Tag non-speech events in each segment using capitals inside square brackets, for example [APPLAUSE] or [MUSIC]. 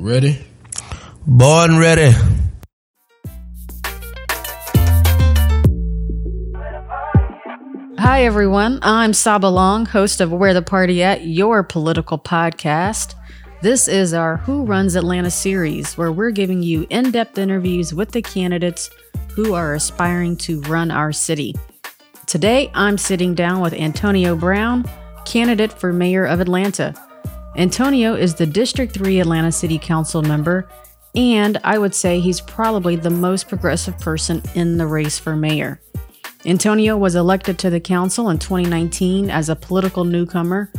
Ready? Born ready. Hi, everyone. I'm Saba Long, host of Where the Party At, your political podcast. This is our Who Runs Atlanta series, where we're giving you in depth interviews with the candidates who are aspiring to run our city. Today, I'm sitting down with Antonio Brown, candidate for mayor of Atlanta. Antonio is the District 3 Atlanta City Council member, and I would say he's probably the most progressive person in the race for mayor. Antonio was elected to the council in 2019 as a political newcomer,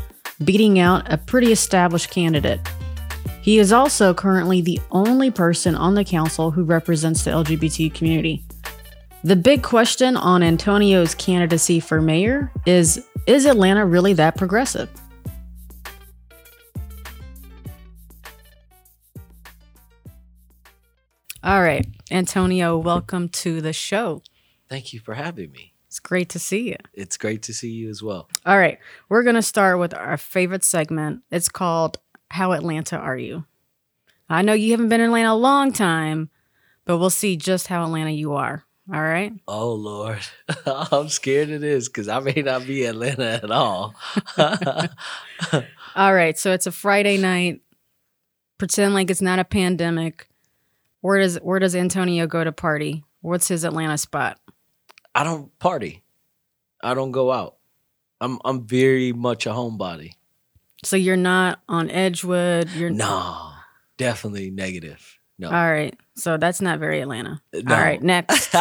beating out a pretty established candidate. He is also currently the only person on the council who represents the LGBT community. The big question on Antonio's candidacy for mayor is Is Atlanta really that progressive? All right, Antonio, welcome to the show. Thank you for having me. It's great to see you. It's great to see you as well. All right, we're going to start with our favorite segment. It's called How Atlanta Are You? I know you haven't been in Atlanta a long time, but we'll see just how Atlanta you are. All right. Oh Lord, [LAUGHS] I'm scared of this because I may not be Atlanta at all. [LAUGHS] all right, so it's a Friday night. Pretend like it's not a pandemic. Where does where does Antonio go to party? What's his Atlanta spot? I don't party. I don't go out. I'm I'm very much a homebody. So you're not on Edgewood. You're no, definitely negative. No. All right. So that's not very Atlanta. No. All right. Next. [LAUGHS] [LAUGHS]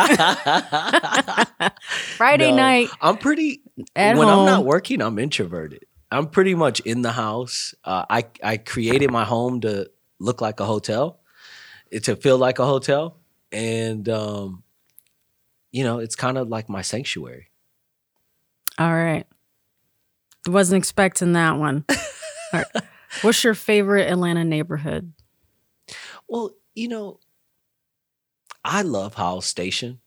Friday no, night. I'm pretty. when home. I'm not working, I'm introverted. I'm pretty much in the house. Uh, I I created my home to look like a hotel to feel like a hotel, and um, you know, it's kind of like my sanctuary. All right, wasn't expecting that one. [LAUGHS] right. What's your favorite Atlanta neighborhood? Well, you know, I love Howell Station.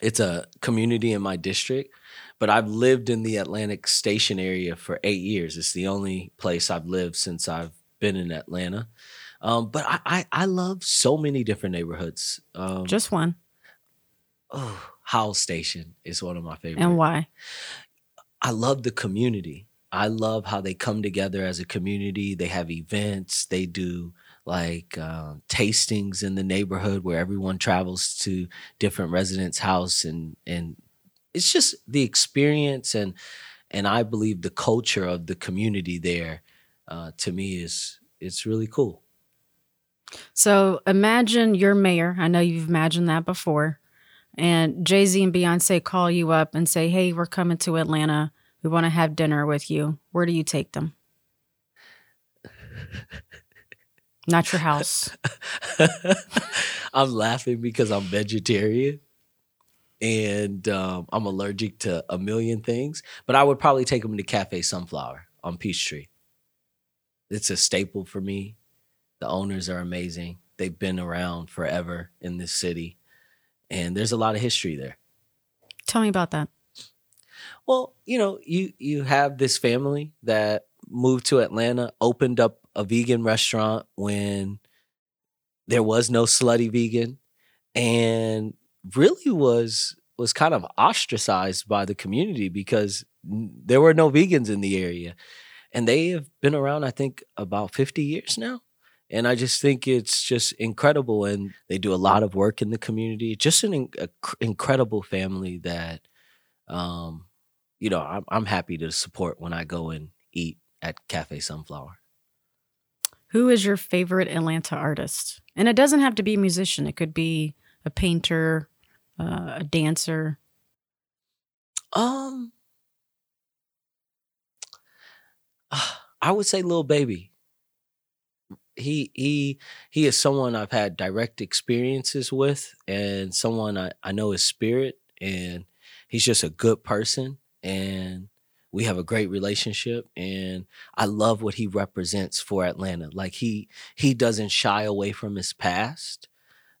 It's a community in my district, but I've lived in the Atlantic Station area for eight years. It's the only place I've lived since I've been in Atlanta. Um, but I, I, I love so many different neighborhoods. Um, Just one. Oh, Howell Station is one of my favorites. And why? I love the community. I love how they come together as a community. They have events. They do like uh, tastings in the neighborhood where everyone travels to different residents' house, and and it's just the experience and and I believe the culture of the community there. Uh, to me, is it's really cool. So imagine you're mayor. I know you've imagined that before. And Jay Z and Beyonce call you up and say, Hey, we're coming to Atlanta. We want to have dinner with you. Where do you take them? Not your house. [LAUGHS] I'm laughing because I'm vegetarian and um, I'm allergic to a million things, but I would probably take them to Cafe Sunflower on Peachtree. It's a staple for me. The owners are amazing. They've been around forever in this city, and there's a lot of history there. Tell me about that. Well, you know, you you have this family that moved to Atlanta, opened up a vegan restaurant when there was no slutty vegan, and really was was kind of ostracized by the community because there were no vegans in the area, and they have been around, I think, about fifty years now. And I just think it's just incredible, and they do a lot of work in the community. Just an in, incredible family that, um, you know, I'm, I'm happy to support when I go and eat at Cafe Sunflower. Who is your favorite Atlanta artist? And it doesn't have to be a musician. It could be a painter, uh, a dancer. Um, [SIGHS] I would say Lil Baby. He he he is someone I've had direct experiences with, and someone I, I know his spirit, and he's just a good person, and we have a great relationship and i love what he represents for atlanta. Like he he doesn't shy away from his past.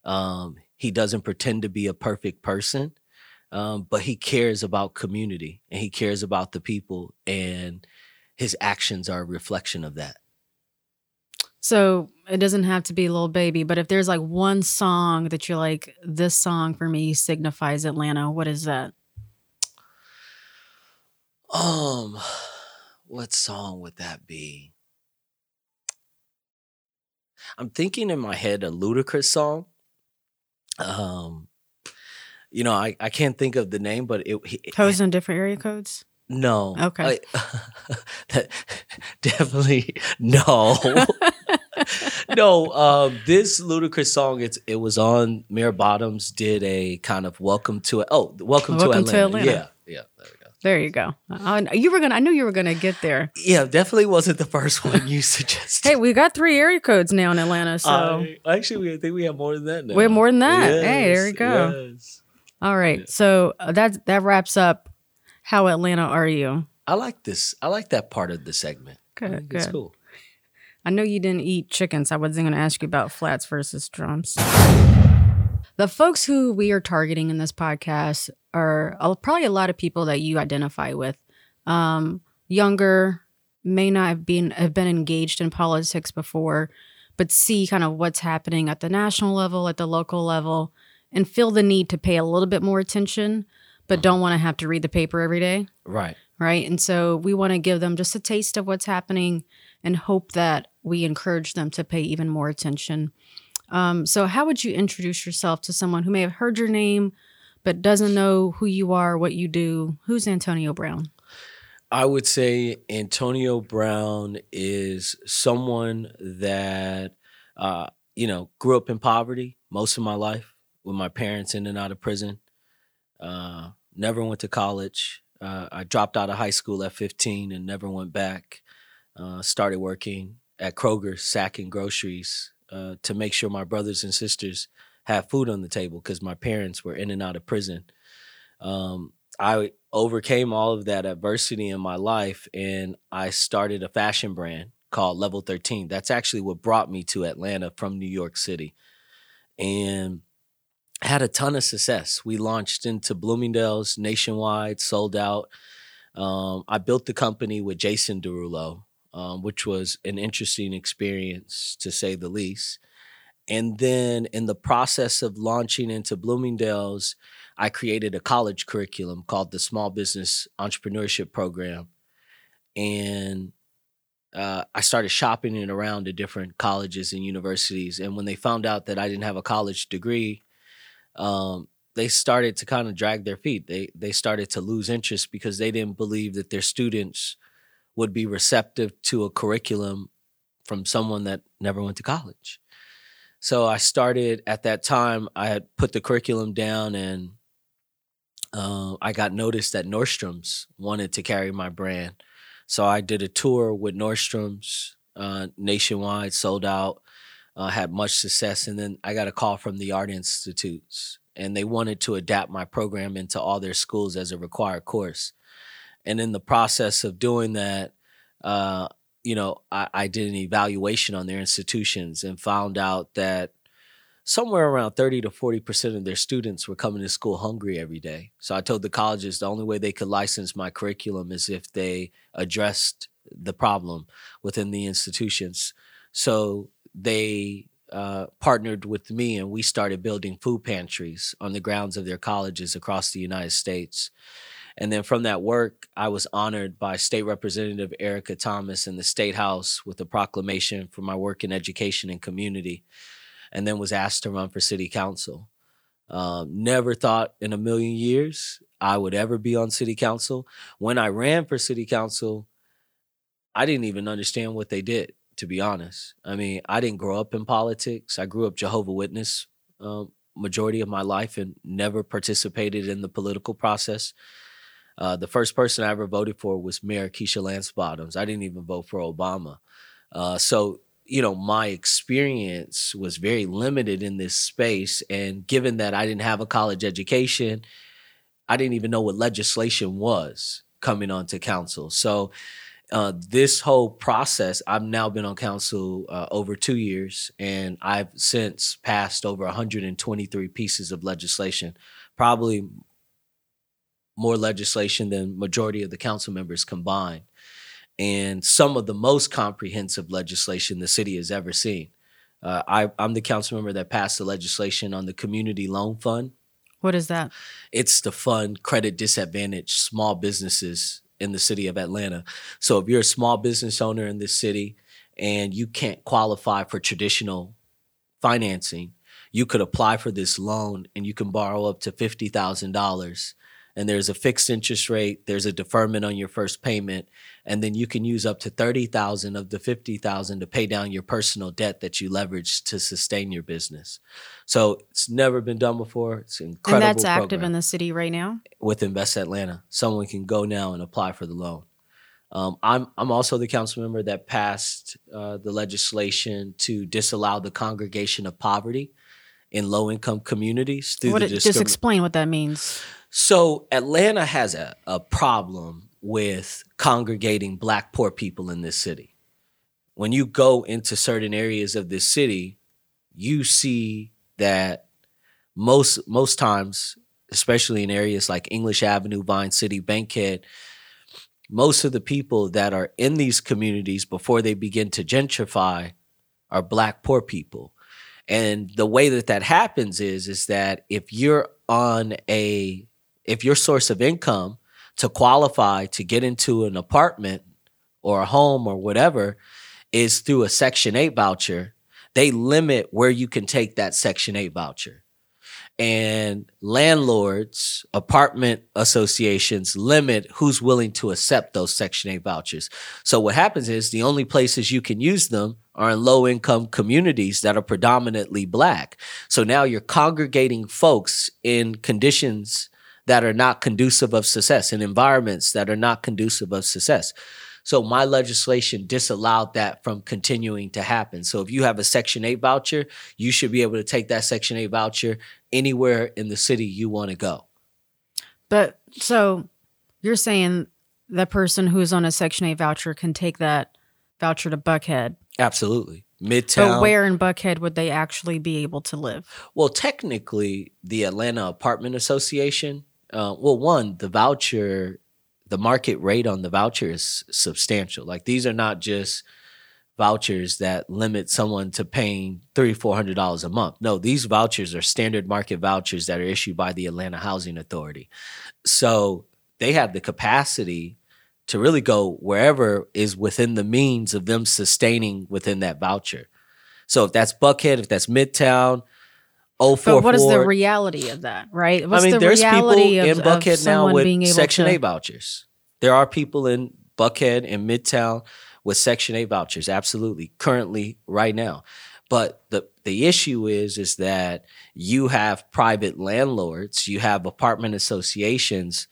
Um, he doesn't pretend to be a perfect person um, but he cares about community and he cares about the people and his actions are a reflection of that So it doesn't have to be Lil Baby, but if there's like one song that you're like, this song for me signifies Atlanta, what is that? Um, what song would that be? I'm thinking in my head a Ludacris song. Um, you know, I, I can't think of the name, but it, it Codes in different area codes? No. Okay. I- [LAUGHS] that- definitely no. [LAUGHS] no, um, this Ludacris song, it's it was on Mayor Bottoms did a kind of welcome to It. oh welcome, Welcome to, to Atlanta. Atlanta. Yeah, yeah, there we go. There you go. Uh, you were gonna. I knew you were gonna get there. Yeah, definitely wasn't the first one you [LAUGHS] suggested. Hey, we got three area codes now in Atlanta. So, I- actually, we- I think we have more than that now. We have more than that. Hey, there we go. yes. all right. So uh, that that wraps up. How Atlanta are you? I like this. I like that part of the segment. I Good, it's good. cool. I know you didn't eat chicken, so I wasn't going to ask you about flats versus drums. The folks who we are targeting in this podcast are probably a lot of people that you identify with. Um, younger, may not have been have been engaged in politics before, but see kind of what's happening at the national level, at the local level, and feel the need to pay a little bit more attention, but don't want to have to read the paper every day Right. right? And so we want to give them just a taste of what's happening and hope that we encourage them to pay even more attention. Um, so, how would you introduce yourself to someone who may have heard your name but doesn't know who you are, what you do? Who's Antonio Brown? I would say Antonio Brown is someone that, uh, you know, grew up in poverty most of my life with my parents in and out of prison. Uh, never went to college. Uh, I dropped out of high school at 15 and never went back. Uh, started working at Kroger, sacking groceries uh, to make sure my brothers and sisters had food on the table because my parents were in and out of prison. Um, I overcame all of that adversity in my life and I started a fashion brand called Level 13. That's actually what brought me to Atlanta from New York City. And had a ton of success. We launched into Bloomingdale's nationwide, sold out. Um, I built the company with Jason Derulo, um, which was an interesting experience to say the least. And then in the process of launching into Bloomingdale's, I created a college curriculum called the Small Business Entrepreneurship Program. And uh, I started shopping it around to different colleges and universities. And when they found out that I didn't have a college degree, um, they started to kind of drag their feet. They they started to lose interest because they didn't believe that their students would be receptive to a curriculum from someone that never went to college. So I started at that time. I had put the curriculum down, and uh, I got noticed that Nordstrom's wanted to carry my brand. So I did a tour with Nordstrom's uh, nationwide, sold out, uh, had much success, and then I got a call from the Art Institutes, and they wanted to adapt my program into all their schools as a required course. And in the process of doing that, uh, you know, I, I did an evaluation on their institutions and found out that somewhere around 30 to 40% of their students were coming to school hungry every day. So I told the colleges the only way they could license my curriculum is if they addressed the problem within the institutions. So they uh, partnered with me and we started building food pantries on the grounds of their colleges across the United States. And then from that work, I was honored by State Representative Erica Thomas in the State House with a proclamation for my work in education and community, and then was asked to run for city council. Um, never thought in a million years I would ever be on city council. When I ran for city council, I didn't even understand what they did, to be honest. I mean, I didn't grow up in politics. I grew up Jehovah Witness um, majority of my life and never participated in the political process. Uh, the first person I ever voted for was Mayor Keisha Lance Bottoms. I didn't even vote for Obama. Uh, so, you know, my experience was very limited in this space. And given that I didn't have a college education, I didn't even know what legislation was coming onto council. So, uh, this whole process, I've now been on council uh, over two years, and I've since passed over 123 pieces of legislation, probably more legislation than majority of the council members combined. and some of the most comprehensive legislation the city has ever seen. Uh, I, I'm the council member that passed the legislation on the community loan fund. What is that? It's to fund credit disadvantaged small businesses in the city of Atlanta. So if you're a small business owner in this city and you can't qualify for traditional financing, you could apply for this loan and you can borrow up to $50,000 and there's a fixed interest rate, there's a deferment on your first payment, and then you can use up to 30,000 of the 50,000 to pay down your personal debt that you leverage to sustain your business. So it's never been done before. It's an incredible and that's active program in the city right now. with Invest Atlanta. Someone can go now and apply for the loan. Um, I'm I'm also the council member that passed uh, the legislation to disallow the congregation of poverty in low income communities through What the it, just explain what that means. So Atlanta has a, a problem with congregating black poor people in this city. When you go into certain areas of this city, you see that most most times, especially in areas like English Avenue, Vine City, Bankhead, most of the people that are in these communities before they begin to gentrify are black poor people. And the way that that happens is is that if you're on a if your source of income to qualify to get into an apartment or a home or whatever is through a Section 8 voucher, they limit where you can take that Section 8 voucher. And landlords, apartment associations limit who's willing to accept those Section 8 vouchers. So what happens is the only places you can use them are in low income communities that are predominantly black. So now you're congregating folks in conditions that are not conducive of success, in environments that are not conducive of success. So my legislation disallowed that from continuing to happen. So if you have a Section 8 voucher, you should be able to take that Section 8 voucher anywhere in the city you want to go. But so you're saying the person who's on a Section 8 voucher can take that voucher to Buckhead. Absolutely. Midtown. But where in Buckhead would they actually be able to live? Well, technically, the Atlanta Apartment Association, uh, well, one, the voucher, the market rate on the voucher is substantial. Like these are not just vouchers that limit someone to paying three, four hundred dollars a month. No, these vouchers are standard market vouchers that are issued by the Atlanta Housing Authority. So they have the capacity to really go wherever is within the means of them sustaining within that voucher. So if that's Buckhead, if that's Midtown, oh four But what is the reality of that, right? What's I mean, the there's people reality in of, of Buckhead now with Section to, 8 vouchers. There are people in Buckhead and Midtown with Section 8 vouchers, absolutely, currently, right now. But the the issue is is that you have private landlords, you have apartment associations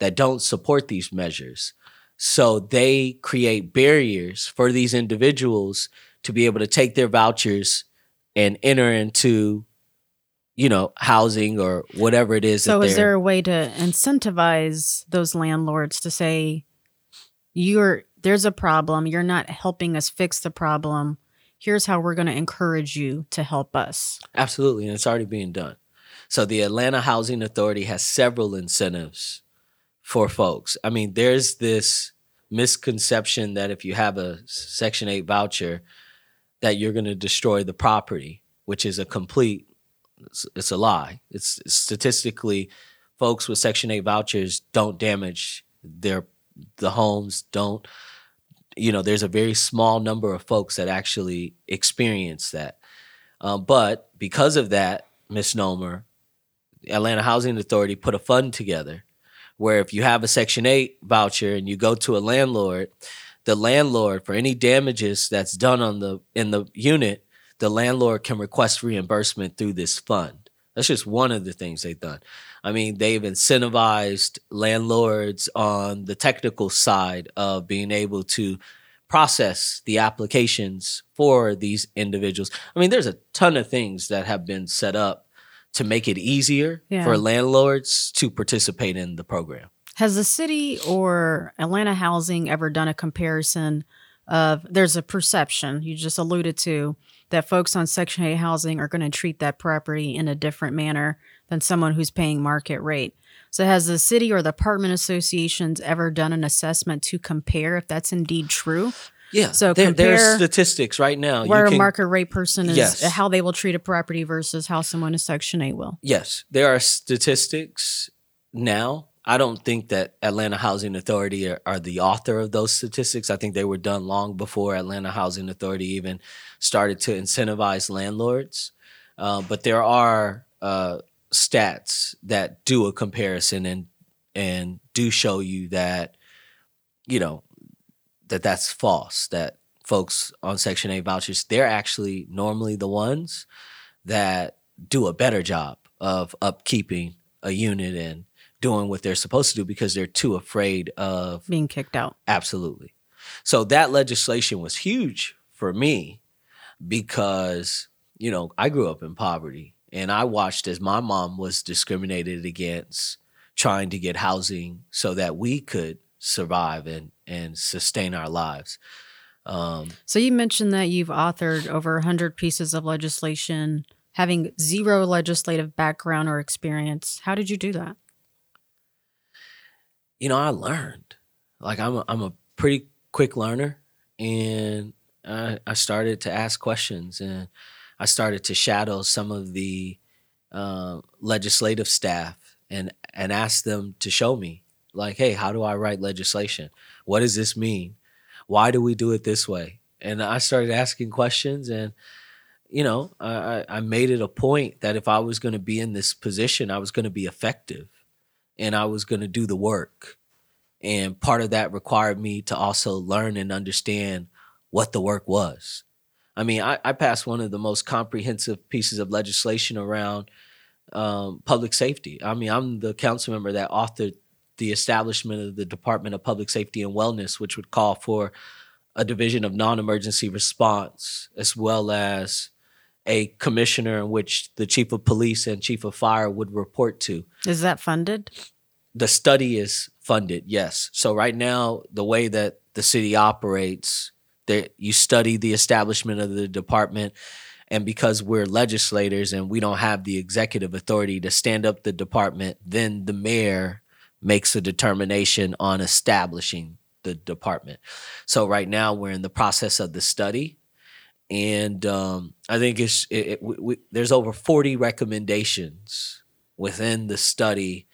that don't support these measures. So they create barriers for these individuals to be able to take their vouchers and enter into you know housing or whatever it is So is there a way to incentivize those landlords to say you're there's a problem, you're not helping us fix the problem. Here's how we're going to encourage you to help us. Absolutely, and it's already being done. So the Atlanta Housing Authority has several incentives for folks. I mean, there's this misconception that if you have a Section 8 voucher that you're going to destroy the property, which is a complete it's, it's a lie. It's statistically folks with Section 8 vouchers don't damage their the homes, don't you know, there's a very small number of folks that actually experience that. Um, but because of that misnomer, Atlanta Housing Authority put a fund together where if you have a Section 8 voucher and you go to a landlord, the landlord for any damages that's done on the in the unit, the landlord can request reimbursement through this fund. That's just one of the things they've done. I mean, they've incentivized landlords on the technical side of being able to process the applications for these individuals. I mean, there's a ton of things that have been set up to make it easier Yeah. for landlords to participate in the program. Has the city or Atlanta Housing ever done a comparison of there's a perception you just alluded to that folks on Section 8 housing are going to treat that property in a different manner than someone who's paying market rate. So, has the city or the apartment associations ever done an assessment to compare if that's indeed true? Yeah. So there, there's statistics right now. You Where a market rate person is, Yes. how they will treat a property versus how someone in Section 8 will. Yes, there are statistics now. I don't think that Atlanta Housing Authority are, are the author of those statistics. I think they were done long before Atlanta Housing Authority even started to incentivize landlords. Uh, but there are uh, stats that do a comparison and and do show you that you know that that's false. That folks on Section 8 vouchers they're actually normally the ones that do a better job of upkeeping a unit and doing what they're supposed to do because they're too afraid of Being kicked out. absolutely. So that legislation was huge for me because, you know, I grew up in poverty and I watched as my mom was discriminated against trying to get housing so that we could survive and and sustain our lives. Um, So, you mentioned that you've authored over 100 pieces of legislation, having zero legislative background or experience. How did you do that? you know, I learned. Like I'm a, I'm a pretty quick learner, and I, I started to ask questions, and I started to shadow some of the uh, legislative staff and and ask them to show me, like, hey, how do I write legislation? What does this mean? Why do we do it this way? And I started asking questions, and you know, I, I I made it a point that if I was going to be in this position, I was going to be effective and I was going to do the work. And part of that required me to also learn and understand what the work was. I mean, I, I passed one of the most comprehensive pieces of legislation around um, public safety. I mean, I'm the council member that authored the establishment of the Department of Public Safety and Wellness, which would call for a division of non emergency response, as well as a commissioner in which the chief of police and chief of fire would report to Is that funded? the study is funded yes so right now the way that the city operates that you study the establishment of the department. And because we're legislators and we don't have the executive authority to stand up the department then the mayor makes a determination on establishing the department. So right now we're in the process of the study. And um, i think it's it, it, we, we, there's over 40 recommendations within the study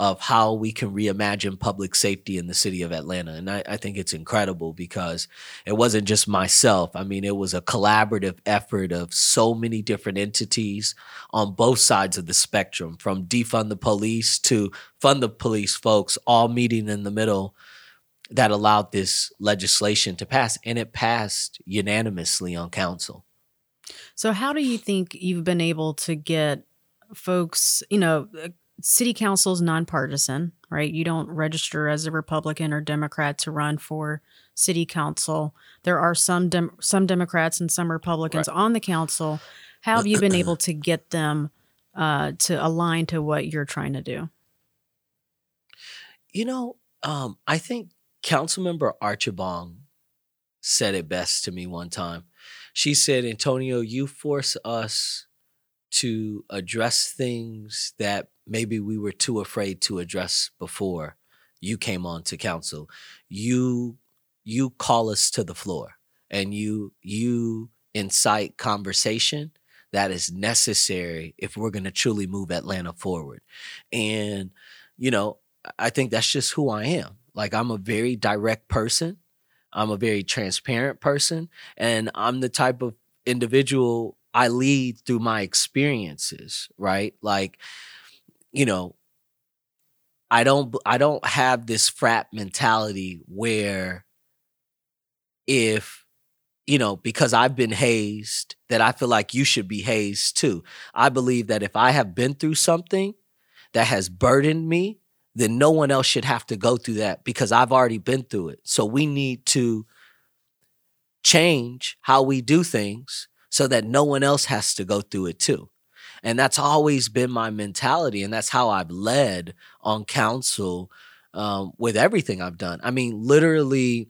of how we can reimagine public safety in the city of Atlanta. And I, I think it's incredible because it wasn't just myself. I mean, it was a collaborative effort of so many different entities on both sides of the spectrum, from defund the police to fund the police folks, all meeting in the middle that allowed this legislation to pass. And it passed unanimously on council. So, how do you think you've been able to get folks, you know, city council is nonpartisan, right? You don't register as a Republican or Democrat to run for city council. There are some dem- some Democrats and some Republicans on the council. How have you been able to get them uh, to align to what you're trying to do? You know, um, I think Councilmember Archibong said it best to me one time. She said, Antonio, you force us to address things that maybe we were too afraid to address before you came on to council. You you call us to the floor and you you incite conversation that is necessary if we're going to truly move Atlanta forward. And you know, I think that's just who I am. Like I'm a very direct person. I'm a very transparent person and I'm the type of individual I lead through my experiences, right? Like you know, I don't I don't have this frat mentality where if you know, because I've been hazed, that I feel like you should be hazed too. I believe that if I have been through something that has burdened me, then no one else should have to go through that because I've already been through it. So we need to change how we do things so that no one else has to go through it too. And that's always been my mentality. And that's how I've led on council um, with everything I've done. I mean, literally,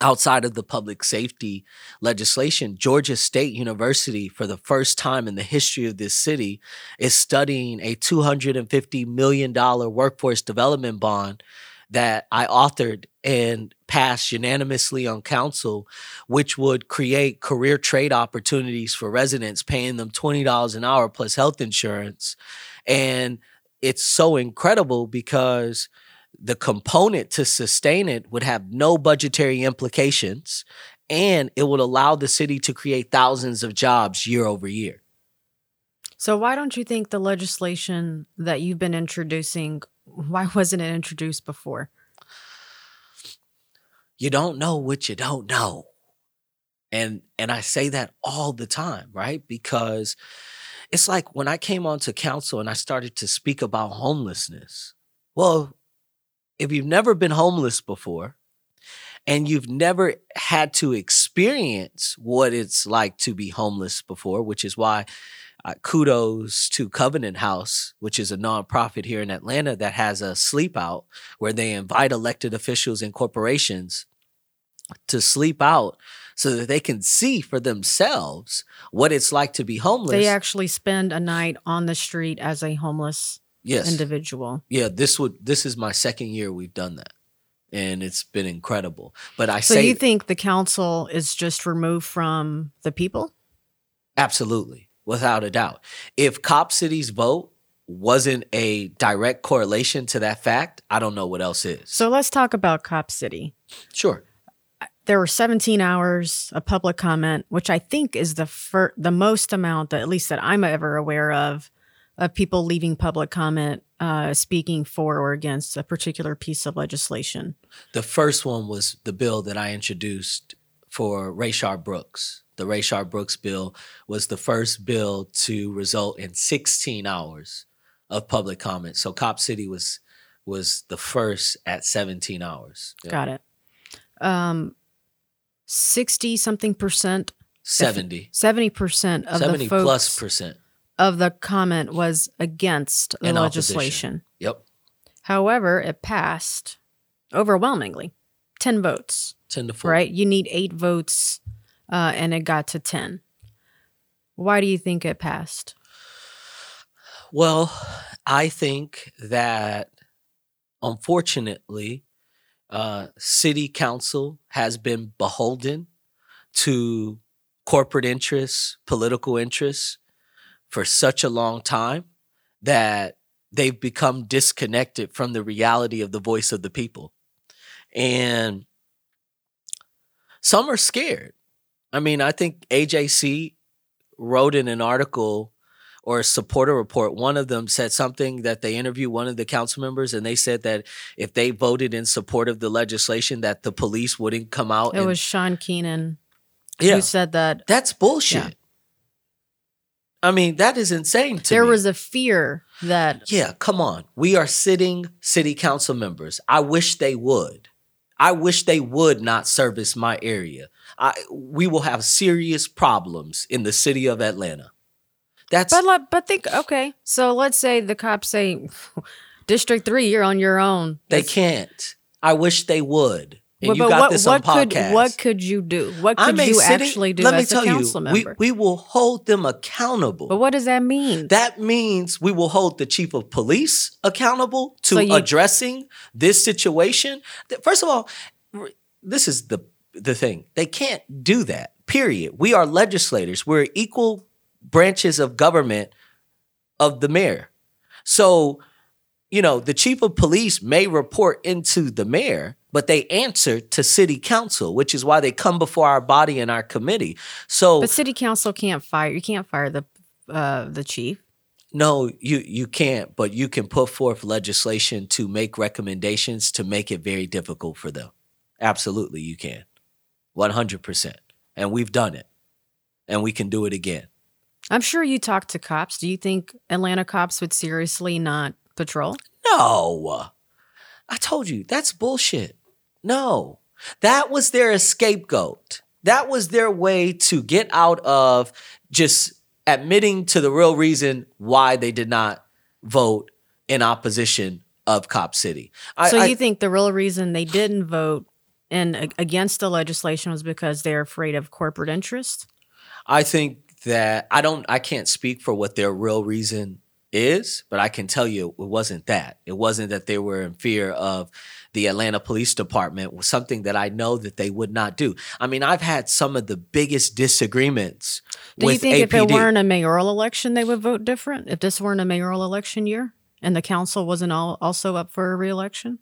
outside of the public safety legislation, Georgia State University, for the first time in the history of this city, is studying a $250 million workforce development bond that I authored and passed unanimously on council, which would create career trade opportunities for residents, paying them $20 an hour plus health insurance. And it's so incredible because the component to sustain it would have no budgetary implications and it would allow the city to create thousands of jobs year over year. So why don't you think the legislation that you've been introducing why wasn't it introduced before? You don't know what you don't know. And and I say that all the time, right? Because it's like when I came onto council and I started to speak about homelessness. Well, if you've never been homeless before and you've never had to experience what it's like to be homeless before, which is why uh, kudos to Covenant House, which is a nonprofit here in Atlanta that has a sleep out where they invite elected officials and corporations to sleep out so that they can see for themselves what it's like to be homeless. They actually spend a night on the street as a homeless yes. individual. Yeah, this would this is my second year we've done that. And it's been incredible. But I so say you think the council is just removed from the people? Absolutely, without a doubt. If Cop City's vote wasn't a direct correlation to that fact, I don't know what else is. So let's talk about Cop City. Sure. There were 17 hours of public comment, which I think is the fir- the most amount that at least that I'm ever aware of of people leaving public comment uh, speaking for or against a particular piece of legislation. The first one was the bill that I introduced for Rayshard Brooks. The Rayshard Brooks bill was the first bill to result in 16 hours of public comment. So Cop City was was the first at 17 hours. Yep. Got it. Um 60 something percent 70 70% of 70 the folks plus percent of the comment was against the In legislation. Opposition. Yep. However, it passed overwhelmingly 10 votes. 10 to 4. Right? You need eight votes, uh, and it got to 10. Why do you think it passed? Well, I think that unfortunately, uh, city council has been beholden to corporate interests, political interests, for such a long time that they've become disconnected from the reality of the voice of the people. And some are scared. I mean, I think AJC wrote in an article or a Saporta Report, one of them said something that they interviewed one of the council members, and they said that if they voted in support of the legislation, that the police wouldn't come out. It and, was Sean Keenan yeah, who said that. That's bullshit. Yeah. I mean, that is insane to there me. was a fear that Yeah, come on. We are sitting city council members. I wish they would. I wish they would not service my area. I, we will have serious problems in the city of Atlanta. That's But but think okay. So let's say the cops say District 3 you're on your own. They can't. I wish they would. And you got what, this on what podcast. Could, what could you do? What could you sitting, actually do let me tell you, member? We, we will hold them accountable. But what does that mean? That means we will hold the chief of police accountable to so you, addressing this situation. First of all, this is the the thing. They can't do that. Period. We are legislators. We're equal branches of government of the mayor. So, you know, the chief of police may report into the mayor, but they answer to city council, which is why they come before our body and our committee. So, but city council can't fire. You can't fire the uh, the chief. No, you you can't. But you can put forth legislation to make recommendations to make it very difficult for them. Absolutely, you can, one hundred percent. And we've done it, and we can do it again. I'm sure you talked to cops. Do you think Atlanta cops would seriously not patrol? No. I told you that's bullshit. No, that was their scapegoat. That was their way to get out of just admitting to the real reason why they did not vote in opposition of Cop City. I, so you I, think the real reason they didn't vote in a- against the legislation was because they're afraid of corporate interest? I think that I don't I can't speak for what their real reason is, but I can tell you it wasn't that. It wasn't that they were in fear of the Atlanta Police Department was something that I know that they would not do. I mean, I've had some of the biggest disagreements Do you think APD. if it weren't a mayoral election, they would vote different? If this weren't a mayoral election year and the council wasn't all, also up for a reelection?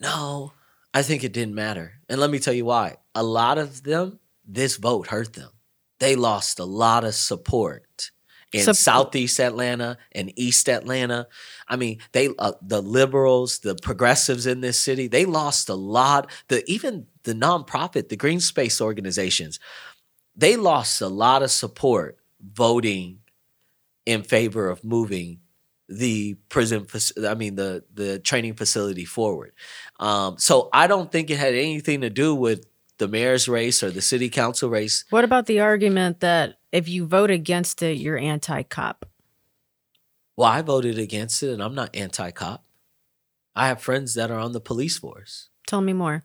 No, I think it didn't matter. And let me tell you why. A lot of them, this vote hurt them. They lost a lot of support in Sup- Southeast Atlanta and East Atlanta. I mean, they uh, the liberals, the progressives in this city, they lost a lot. The even the nonprofit, the green space organizations, they lost a lot of support voting in favor of moving the prison I mean the the training facility forward. Um, so I don't think it had anything to do with the mayor's race or the city council race. What about the argument that if you vote against it, you're anti cop? Well, I voted against it and I'm not anti-cop. I have friends that are on the police force. Tell me more.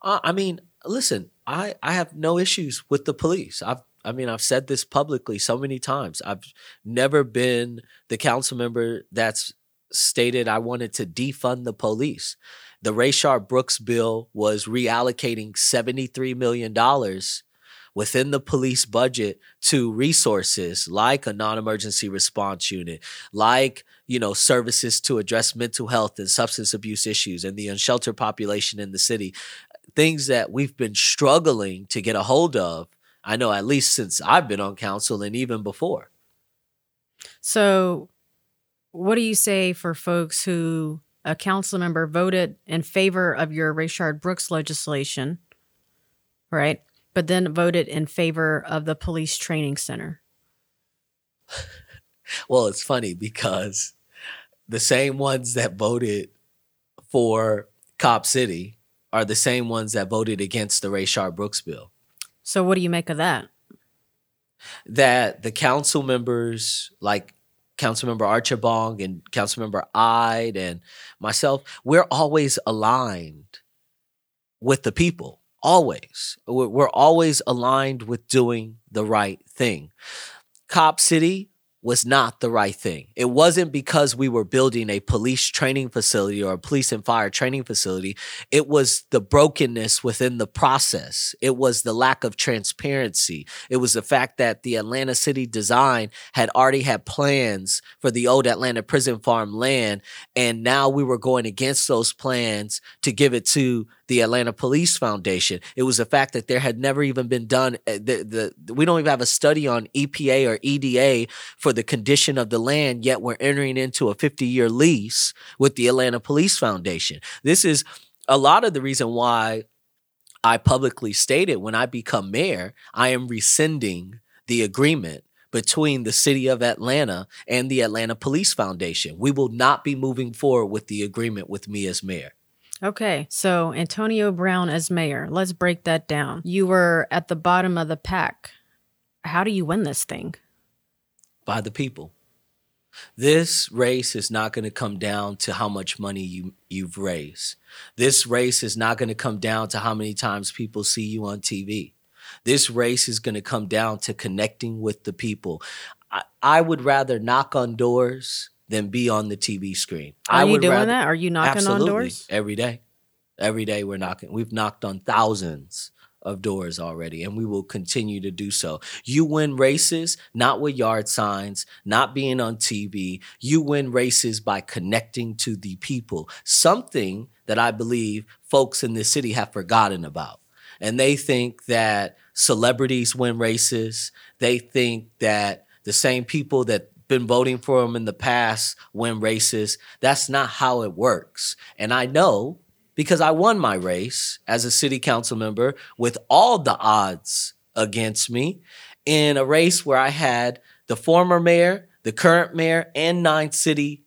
Uh, I mean, listen, I I have no issues with the police. I've I mean, I've said this publicly so many times. I've never been the council member that's stated I wanted to defund the police. The Rayshard Brooks bill was reallocating $73 million within the police budget to resources like a non-emergency response unit, like you know services to address mental health and substance abuse issues and the unsheltered population in the city things that we've been struggling to get a hold of. I know at least since I've been on council and even before. So, what do you say for folks who a council member voted in favor of your Rayshard Brooks legislation, right? But then voted in favor of the police training center? [LAUGHS] Well, it's funny because the same ones that voted for Cop City are the same ones that voted against the Rayshard Brooks bill. So, what do you make of that? That the council members, like Councilmember Archibong and Councilmember Ide and myself, we're always aligned with the people. Always. We're always aligned with doing the right thing. Cop City was not the right thing. It wasn't because we were building a police training facility or a police and fire training facility. It was the brokenness within the process. It was the lack of transparency. It was the fact that the Atlanta City design had already had plans for the old Atlanta prison farm land. And now we were going against those plans to give it to the Atlanta Police Foundation. It was the fact that there had never even been done. uh, The, the we don't even have a study on EPA or EDA for the condition of the land. Yet we're entering into a 50 year lease with the Atlanta Police Foundation. This is a lot of the reason why I publicly stated when I become mayor, I am rescinding the agreement between the city of Atlanta and the Atlanta Police Foundation. We will not be moving forward with the agreement with me as mayor. Okay, so Antonio Brown as mayor. Let's break that down. You were at the bottom of the pack. How do you win this thing? by the people. This race is not going to come down to how much money you you've raised. This race is not going to come down to how many times people see you on TV. This race is going to come down to connecting with the people. I, I would rather knock on doors than be on the TV screen. Are I you doing rather, that? Are you knocking Absolutely. on doors? every day. Every day we're knocking. We've knocked on thousands of doors already, and we will continue to do so. You win races not with yard signs, not being on TV. You win races by connecting to the people, something that I believe folks in this city have forgotten about. And they think that celebrities win races. They think that the same people that been voting for him in the past win races. That's not how it works. And I know because I won my race as a city council member with all the odds against me in a race where I had the former mayor, the current mayor, and nine city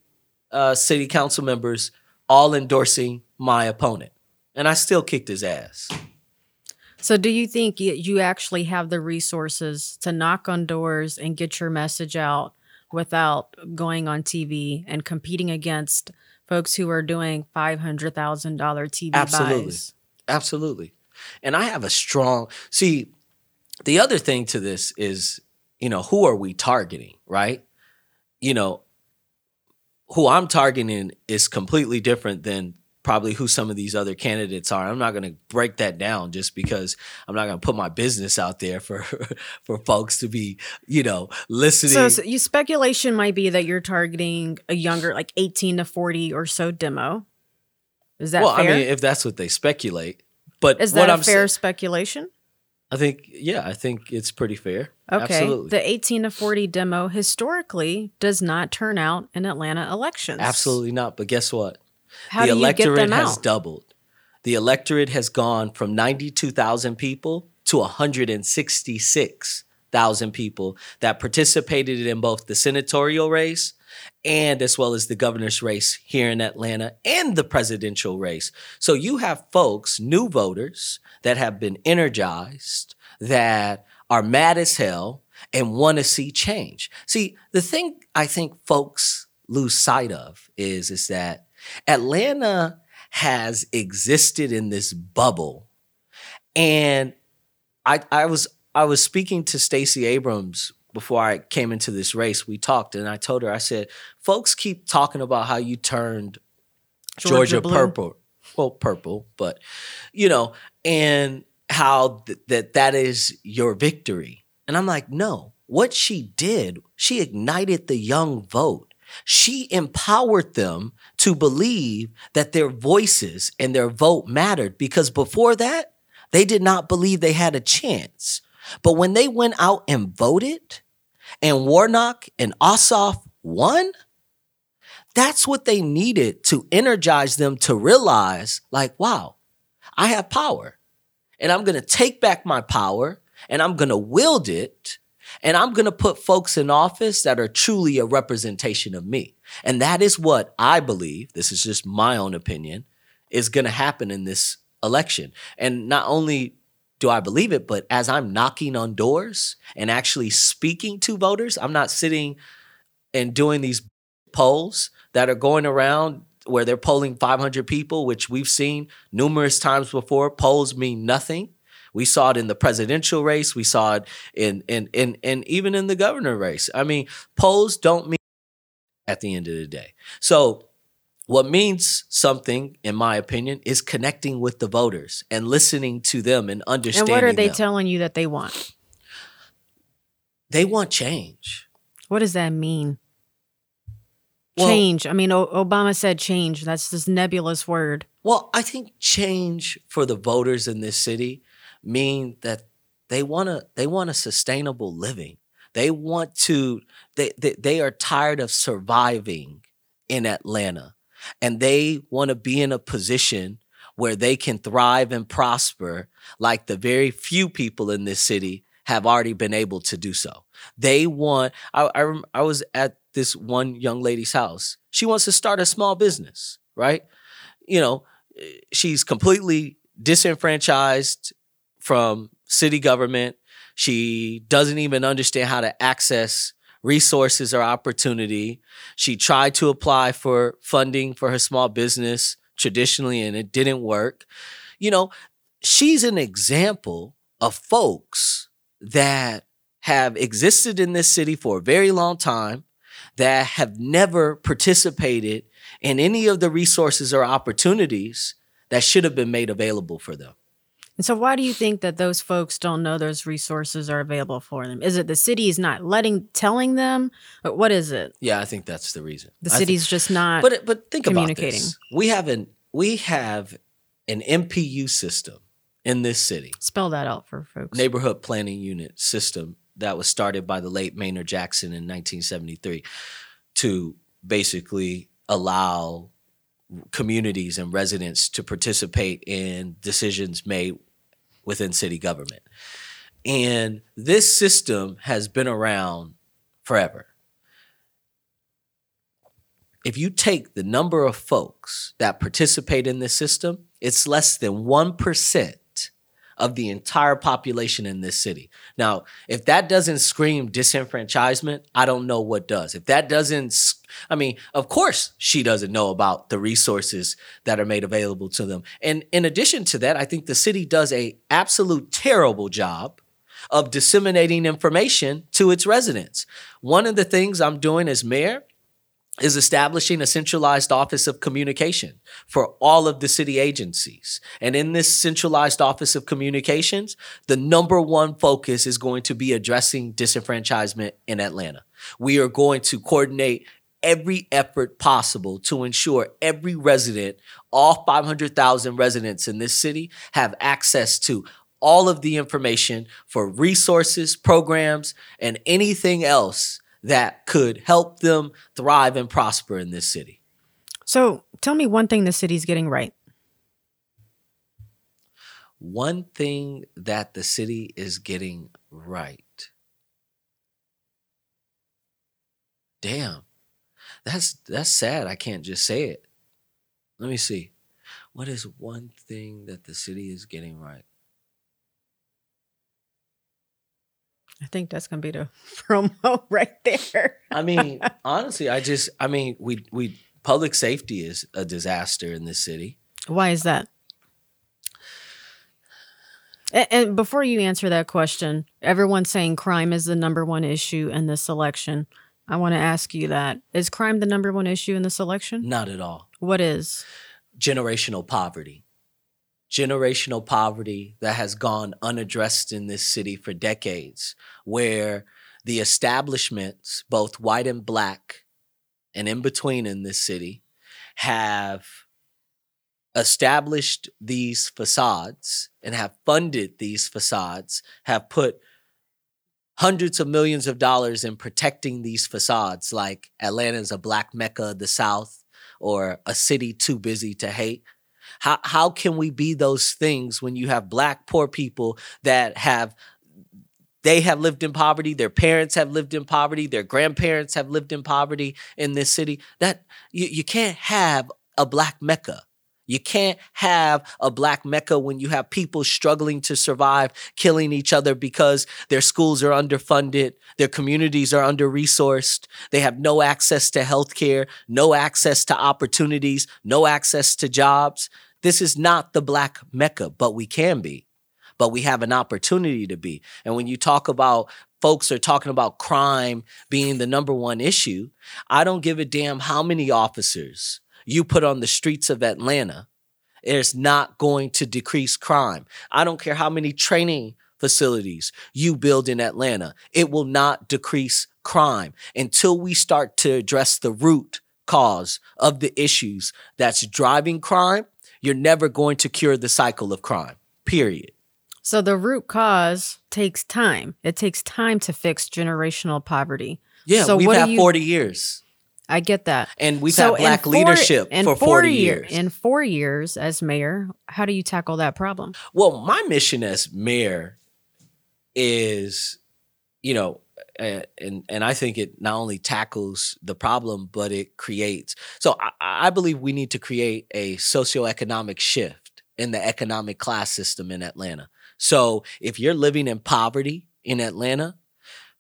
uh, city council members all endorsing my opponent, and I still kicked his ass. So, do you think you actually have the resources to knock on doors and get your message out without going on TV and competing against folks who are doing $500,000 TV Absolutely. buys? Absolutely. And I have a strong see. The other thing to this is, you know, who are we targeting, right? You know, who I'm targeting is completely different than probably who some of these other candidates are. I'm not going to break that down just because I'm not going to put my business out there for [LAUGHS] for folks to be, you know, listening. So, so you speculation might be that you're targeting a younger, like 18 to 40 or so demo. Is that well? fair? I mean, if that's what they speculate, but Is that a I'm fair sa- speculation? I think, yeah, I think it's pretty fair. Okay. Absolutely. The 18 to 40 demo historically does not turn out in Atlanta elections. Absolutely not. But guess what? How the do you get electorate has doubled. The electorate has gone from 92,000 people to 166,000 people that participated in both the senatorial race and as well as the governor's race here in Atlanta and the presidential race. So you have folks, new voters that have been energized, that are mad as hell and want to see change. See, the thing I think folks lose sight of is is that Atlanta has existed in this bubble. And I I was I was speaking to Stacey Abrams before I came into this race. We talked and I told her I said, "Folks keep talking about how you turned Georgia Georgia, purple. Well, purple, but you know, and how th- that that is your victory." And I'm like, "No. What she did, she ignited the young vote. She empowered them to believe that their voices and their vote mattered because before that, they did not believe they had a chance. But when they went out and voted and Warnock and Ossoff won, that's what they needed to energize them to realize like, wow, I have power and I'm going to take back my power and I'm going to wield it and I'm going to put folks in office that are truly a representation of me. And that is what I believe, this is just my own opinion, is going to happen in this election. And not only do I believe it, but as I'm knocking on doors and actually speaking to voters, I'm not sitting and doing these polls that are going around where they're polling 500 people, which we've seen numerous times before. Polls mean nothing. We saw it in the presidential race. We saw it in in in even in the governor race. I mean, polls don't mean at the end of the day. So what means something, in my opinion, is connecting with the voters and listening to them and understanding. And what are they them. telling you that they want? they want change. What does that mean? Well- change. I mean, o- Obama said change. That's this nebulous word. Well, I think change for the voters in this city mean that they want to they want a sustainable living. They want to they, they they are tired of surviving in Atlanta and they want to be in a position where they can thrive and prosper like the very few people in this city have already been able to do so. They want I I, I was at this one young lady's house. She wants to start a small business, right? You know, eh, she's completely disenfranchised from city government. She doesn't even understand how to access resources or opportunity. She tried to apply for funding for her small business traditionally and it didn't work. You know, she's an example of folks that have existed in this city for a very long time that have never participated in any of the resources or opportunities that should have been made available for them. And so, why do you think that those folks don't know those resources are available for them? Is it the city is not letting, telling them? What is it? Yeah, I think that's the reason. The I city's just not. but but think about communicating. this. We have an we have an NPU system in this city, spell that out for folks. neighborhood planning unit system that was started by the late Maynard Jackson in 1973 to basically allow communities and residents to participate in decisions made within city government. And this system has been around forever. If you take the number of folks that participate in this system, it's less than 1% of the entire population in this city. Now, if that doesn't scream disenfranchisement, I don't know what does. If that doesn't, I mean, of course she doesn't know about the resources that are made available to them. And in addition to that, I think the city does a absolute terrible job of disseminating information to its residents. One of the things I'm doing as mayor is establishing a centralized office of communication for all of the city agencies. And in this centralized office of communications, the number one focus is going to be addressing disenfranchisement in Atlanta. We are going to coordinate every effort possible to ensure every resident, all 500,000 residents in this city, have access to all of the information for resources, programs, and anything else that could help them thrive and prosper in this city. So tell me one thing the city's getting right. One thing that the city is getting right. Damn. That's that's sad. I can't just say it. Let me see. What is one thing that the city is getting right? I think that's gonna be the [LAUGHS] promo right there. I mean, honestly, I just I mean, we we public safety is a disaster in this city. Why is that? And, and before you answer that question, everyone's saying crime is the number one issue in this election. I want to ask you that. Is crime the number one issue in this election? Not at all. What is? Generational poverty generational poverty that has gone unaddressed in this city for decades, where the establishments, both white and black, and in between in this city, have established these facades and have funded these facades, have put hundreds of millions of dollars in protecting these facades, like Atlanta is a black mecca of the South or a city too busy to hate. How how can we be those things when you have black poor people that have they have lived in poverty, their parents have lived in poverty, their grandparents have lived in poverty in this city. That you, you can't have a black Mecca. You can't have a black Mecca when you have people struggling to survive, killing each other because their schools are underfunded, their communities are under resourced, they have no access to healthcare, no access to opportunities, no access to jobs. This is not the black Mecca, but we can be. But we have an opportunity to be. And when you talk about folks are talking about crime being the number one issue, I don't give a damn how many officers you put on the streets of Atlanta. It's not going to decrease crime. I don't care how many training facilities you build in Atlanta. It will not decrease crime until we start to address the root cause of the issues that's driving crime you're never going to cure the cycle of crime, period. So the root cause takes time. It takes time to fix generational poverty. Yeah, so we've had you, 40 years. I get that. And we've so had black four, leadership for 40 years. In four years as mayor, how do you tackle that problem? Well, my mission as mayor is, you know, and and I think it not only tackles the problem, but it creates. So I, I believe we need to create a socioeconomic shift in the economic class system in Atlanta. So if you're living in poverty in Atlanta,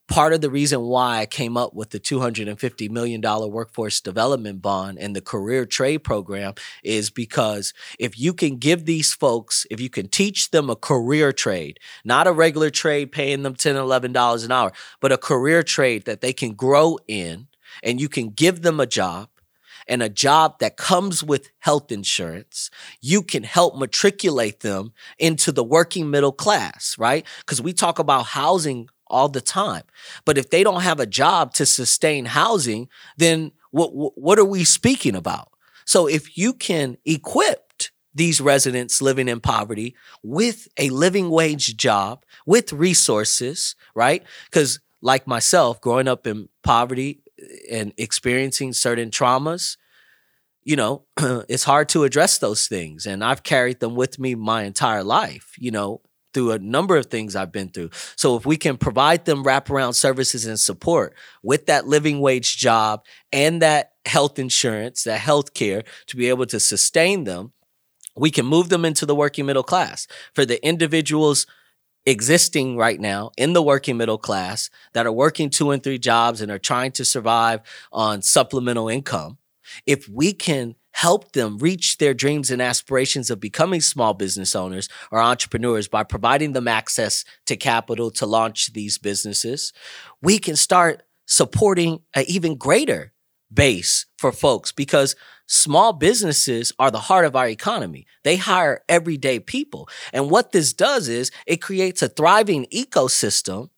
part of the reason why I came up with the $250 million workforce development bond and the career trade program is because if you can give these folks, if you can teach them a career trade, not a regular trade paying them $10, $11 an hour, but a career trade that they can grow in and you can give them a job and a job that comes with health insurance, you can help matriculate them into the working middle class, right? Because we talk about housing all the time. But if they don't have a job to sustain housing, then what what are we speaking about? So if you can equip these residents living in poverty with a living wage job, with resources, right? Because like myself, growing up in poverty and experiencing certain traumas, you know, [CLEARS THROAT] it's hard to address those things. And I've carried them with me my entire life, you know, through a number of things I've been through. So if we can provide them wraparound services and support with that living wage job and that health insurance, that health care to be able to sustain them, we can move them into the working middle class. For the individuals existing right now in the working middle class that are working two and three jobs and are trying to survive on supplemental income, if we can help them reach their dreams and aspirations of becoming small business owners or entrepreneurs by providing them access to capital to launch these businesses, we can start supporting an even greater base for folks because small businesses are the heart of our economy. They hire everyday people. And what this does is it creates a thriving ecosystem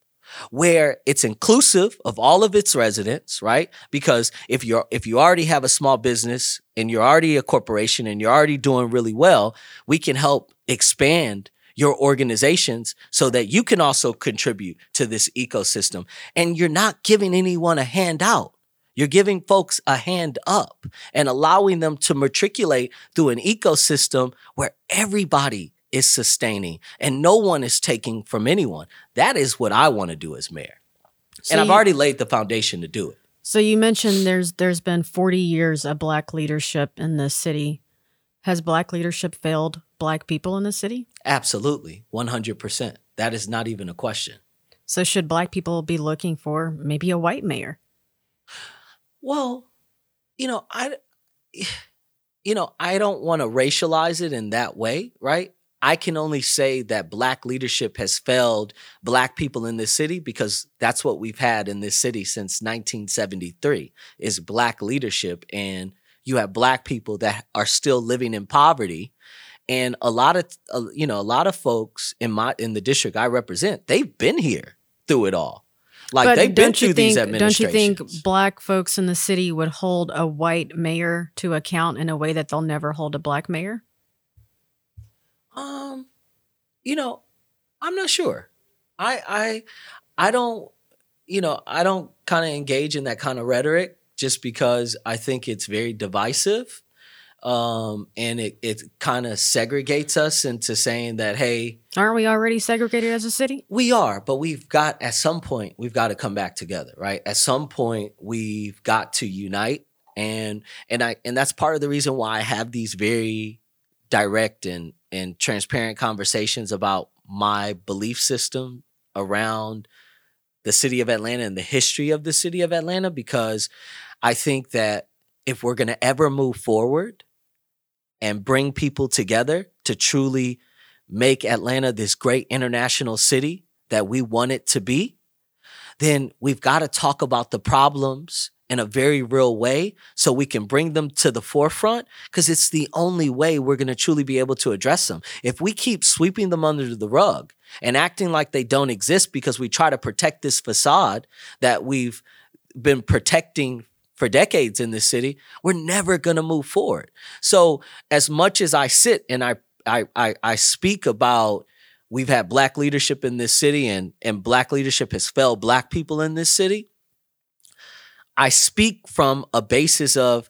where it's inclusive of all of its residents, right? Because if you're if you already have a small business and you're already a corporation and you're already doing really well, we can help expand your organizations so that you can also contribute to this ecosystem. And you're not giving anyone a handout. You're giving folks a hand up and allowing them to matriculate through an ecosystem where everybody is sustaining and no one is taking from anyone. That is what I want to do as mayor. So and I've you- already laid the foundation to do it. So you mentioned there's there's been 40 years of black leadership in this city. Has black leadership failed black people in the city? Absolutely. 100%. That is not even a question. So should black people be looking for maybe a white mayor? Well, you know, I [SIGHS] you know, I don't want to racialize it in that way, right? I can only say that black leadership has failed black people in this city because that's what we've had in this city since 1973 is black leadership. And you have black people that are still living in poverty. And a lot of uh, you know a lot of folks in my in the district I represent they've been here through it all. Like they've been through these think, Don't you think black folks in the city would hold a white mayor to account in a way that they'll never hold a black mayor? Um, you know, I'm not sure. I I I don't, you know, I don't kind of engage in that kind of rhetoric just because I think it's very divisive. Um, and it it kind of segregates us into saying that, hey, Aren't we already segregated as a city? we are, but we've got at some point we've got to come back together, right? At some point we've got to unite and and I and that's part of the reason why I have these very direct and and transparent conversations about my belief system around the city of Atlanta and the history of the city of Atlanta because I think that if we're going to ever move forward and bring people together to truly make Atlanta this great international city that we want it to be, then we've got to talk about the problems in a very real way so we can bring them to the forefront because it's the only way we're going to truly be able to address them. If we keep sweeping them under the rug and acting like they don't exist because we try to protect this facade that we've been protecting for decades in this city, we're never going to move forward. So as much as I sit and I I I, I speak about we've had black leadership in this city and and black leadership has failed black people in this city, I speak from a basis of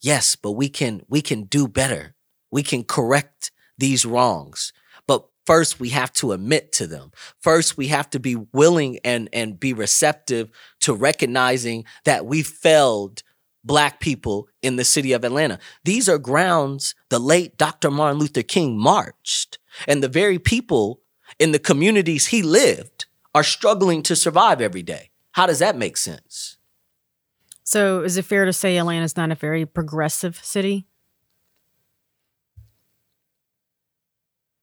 yes, but we can we can do better. We can correct these wrongs. But first we have to admit to them. First we have to be willing and and be receptive to recognizing that we failed black people in the city of Atlanta. These are grounds the late Dr. Martin Luther King marched. And the very people in the communities he lived are struggling to survive every day. How does that make sense? So is it fair to say Atlanta's not a very progressive city?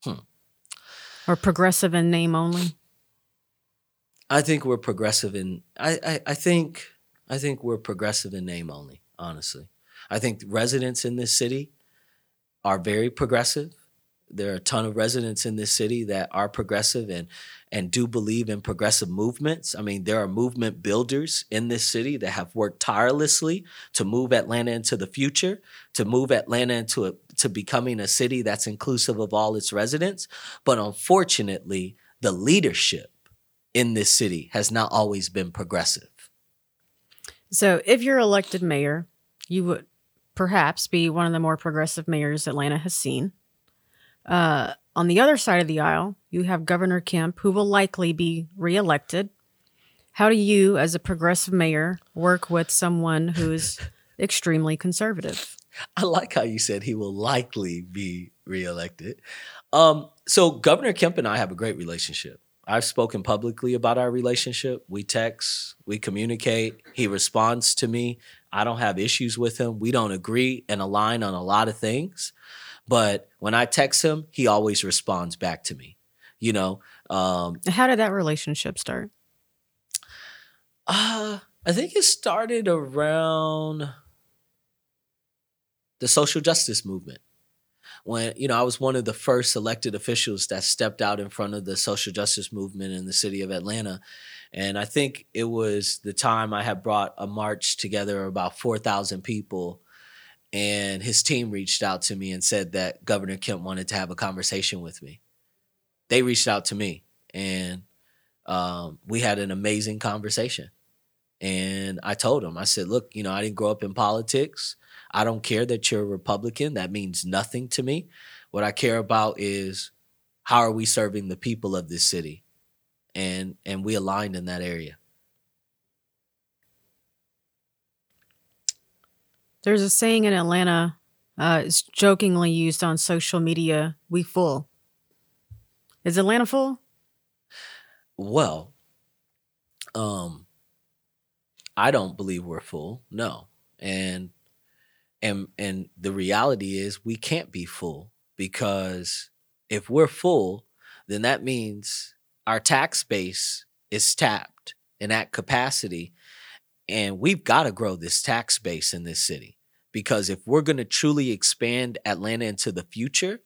Hmm. Or progressive in name only? I think we're progressive in I, I I think I think we're progressive in name only, honestly. I think residents in this city are very progressive. There are a ton of residents in this city that are progressive and and do believe in progressive movements. I mean, there are movement builders in this city that have worked tirelessly to move Atlanta into the future, to move Atlanta into a, to becoming a city that's inclusive of all its residents. But unfortunately, the leadership in this city has not always been progressive. So if you're elected mayor, you would perhaps be one of the more progressive mayors Atlanta has seen. Uh, on the other side of the aisle, you have Governor Kemp, who will likely be reelected. How do you, as a progressive mayor, work with someone who's [LAUGHS] extremely conservative? I like how you said he will likely be reelected. Um, so Governor Kemp and I have a great relationship. I've spoken publicly about our relationship. We text, we communicate. He responds to me. I don't have issues with him. We don't agree and align on a lot of things. But when I text him, he always responds back to me. You know, um, how did that relationship start? Uh, I think it started around the social justice movement when you know I was one of the first elected officials that stepped out in front of the social justice movement in the city of Atlanta. And I think it was the time I had brought a march together of about 4,000 people. And his team reached out to me and said that Governor Kemp wanted to have a conversation with me. They reached out to me and um, we had an amazing conversation. And I told him, I said, look, you know, I didn't grow up in politics. I don't care that you're a Republican. That means nothing to me. What I care about is how are we serving the people of this city? And and we aligned in that area. There's a saying in Atlanta, uh, it's jokingly used on social media, we full. Is Atlanta full? Well, um, I don't believe we're full. No. And and and the reality is we can't be full because if we're full then that means our tax base is tapped and at capacity and we've got to grow this tax base in this city because if we're going to truly expand Atlanta into the future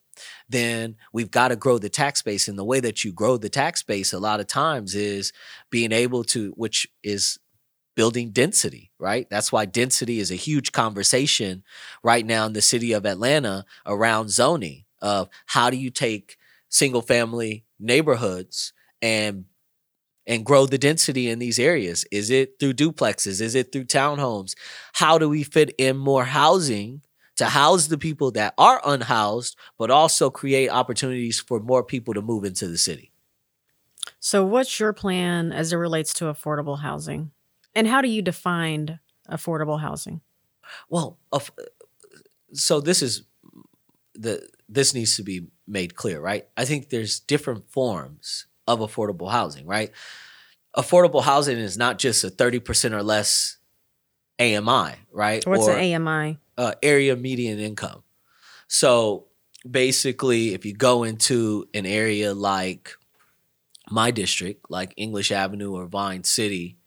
then we've got to grow the tax base and the way that you grow the tax base a lot of times is being able to which is building density, right? That's why density is a huge conversation right now in the city of Atlanta around zoning of how do you take single family neighborhoods and and grow the density in these areas? Is it through duplexes? Is it through townhomes? How do we fit in more housing to house the people that are unhoused, but also create opportunities for more people to move into the city? So, what's your plan as it relates to affordable housing? And how do you define affordable housing? Well, so this is the this needs to be made clear, right? I think there's different forms of affordable housing, right? Affordable housing is not just a 30% or less AMI, right? What's or, an AMI? Uh, area median income. So basically, if you go into an area like my district, like English Avenue or Vine City,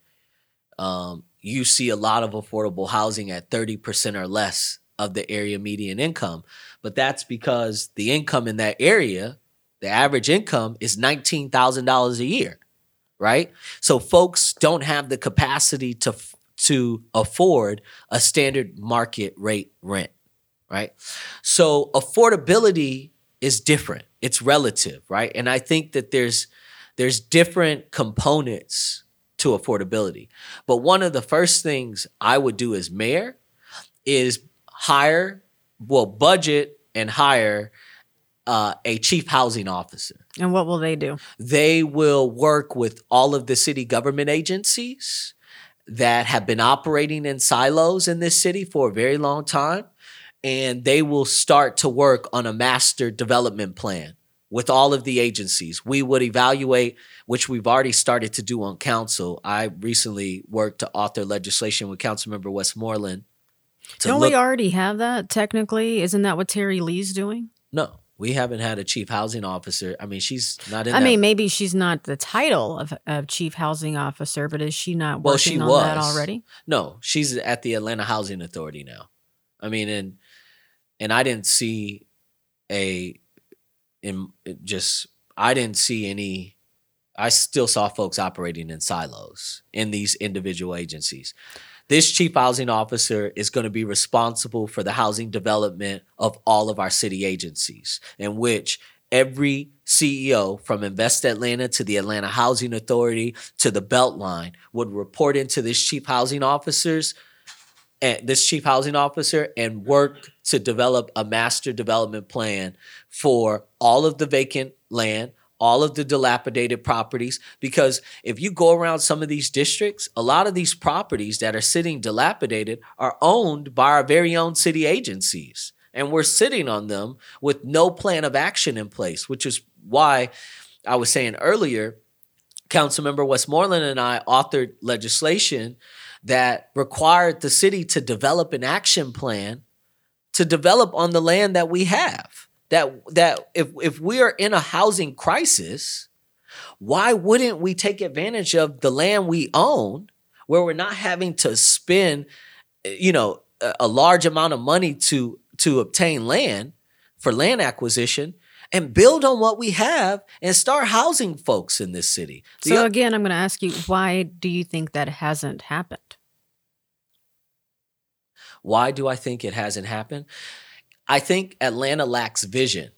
um, you see a lot of affordable housing at 30% or less of the area median income. But that's because the income in that area, the average income is $19,000 a year, right? So folks don't have the capacity to to afford a standard market rate rent, right? So affordability is different. It's relative, right? And I think that there's there's different components to affordability. But one of the first things I would do as mayor is hire, well, budget and hire uh, a chief housing officer. And what will they do? They will work with all of the city government agencies that have been operating in silos in this city for a very long time. And they will start to work on a master development plan with all of the agencies. We would evaluate, which we've already started to do on council. I recently worked to author legislation with Councilmember Westmoreland. Don't look- we already have that technically? Isn't that what Terry Lee's doing? No, we haven't had a chief housing officer. I mean, she's not in. I that. mean, maybe she's not the title of, of chief housing officer, but is she not well, working she on was. that already? No, she's at the Atlanta Housing Authority now. I mean, and and I didn't see a in just I didn't see any I still saw folks operating in silos in these individual agencies. This chief housing officer is going to be responsible for the housing development of all of our city agencies, in which every CEO from Invest Atlanta to the Atlanta Housing Authority to the Beltline would report into this chief housing officers and this chief housing officer and work to develop a master development plan for all of the vacant land, all of the dilapidated properties. Because if you go around some of these districts, a lot of these properties that are sitting dilapidated are owned by our very own city agencies. and we're sitting on them with no plan of action in place, which is why I was saying earlier, Councilmember Westmoreland and I authored legislation that required the city to develop an action plan to develop on the land that we have. That that if if we are in a housing crisis, why wouldn't we take advantage of the land we own where we're not having to spend you know a, a large amount of money to to obtain land for land acquisition and build on what we have and start housing folks in this city. The So again, I'm going to ask you, why do you think that hasn't happened? Why do I think it hasn't happened? I think Atlanta lacks vision.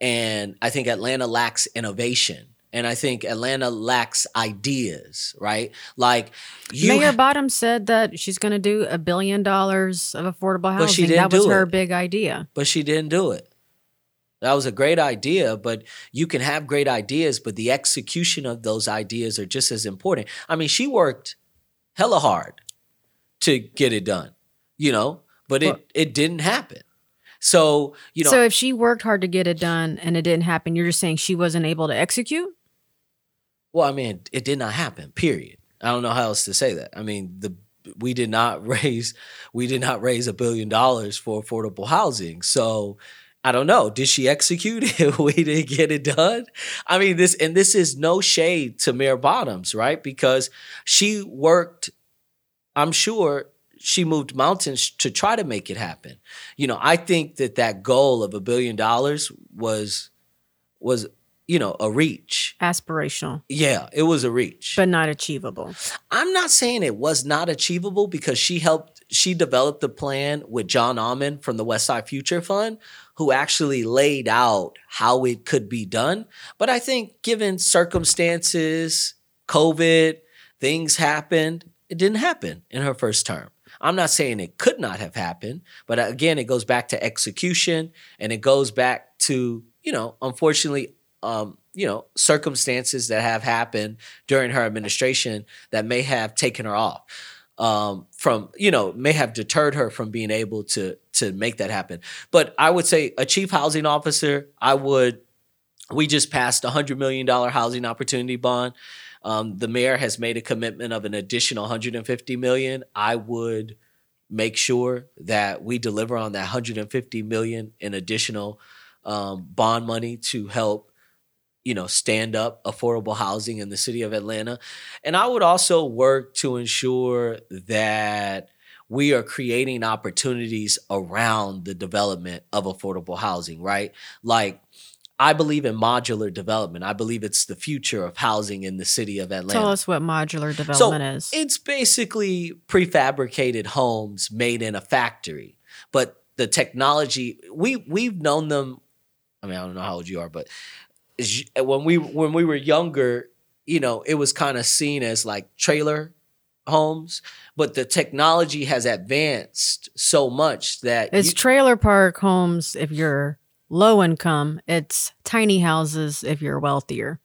And I think Atlanta lacks innovation. And I think Atlanta lacks ideas, right? Like you Mayor Bottoms said that she's going to do a billion dollars of affordable housing. But she didn't that was do her it. big idea. but she didn't do it. That was a great idea, but you can have great ideas, but the execution of those ideas are just as important. I mean, she worked hella hard to get it done, you know, but Well- it it didn't happen. So, you know, so if she worked hard to get it done and it didn't happen, you're just saying she wasn't able to execute? Well, I mean, it did not happen. Period. I don't know how else to say that. I mean, the we did not [LAUGHS] raise we did not raise a billion dollars for affordable housing. So I don't know. Did she execute it? [LAUGHS] we didn't get it done. I mean, this and this is no shade to Mayor Bottoms, right? Because she worked. I'm sure she moved mountains to try to make it happen. You know, I think that that goal of a billion dollars was was you know a reach. Aspirational, Yeah, it was a reach. but not achievable. I'm not saying it was not achievable because she helped, she developed the plan with John Ahmann from the West Side Future Fund, who actually laid out how it could be done. But I think given circumstances, COVID, things happened, it didn't happen in her first term. I'm not saying it could not have happened, but again, it goes back to execution and it goes back to, you know, unfortunately, um, you know, circumstances that have happened during her administration that may have taken her off um, from, you know, may have deterred her from being able to to make that happen. But I would say a chief housing officer, I would. We just passed a hundred million dollar housing opportunity bond. Um, the mayor has made a commitment of an additional 150 million. I would make sure that we deliver on that 150 million in additional um, bond money to help you know stand up affordable housing in the city of Atlanta and I would also work to ensure that we are creating opportunities around the development of affordable housing right like I believe in modular development I believe it's the future of housing in the city of Atlanta Tell us what modular development is. it's basically prefabricated homes made in a factory. But the technology we we've known them. I mean, I don't know how old you are, but when we when we were younger, you know, it was kind of seen as like trailer homes. But the technology has advanced so much that It's you- trailer park homes if you're low income. It's tiny houses if you're wealthier.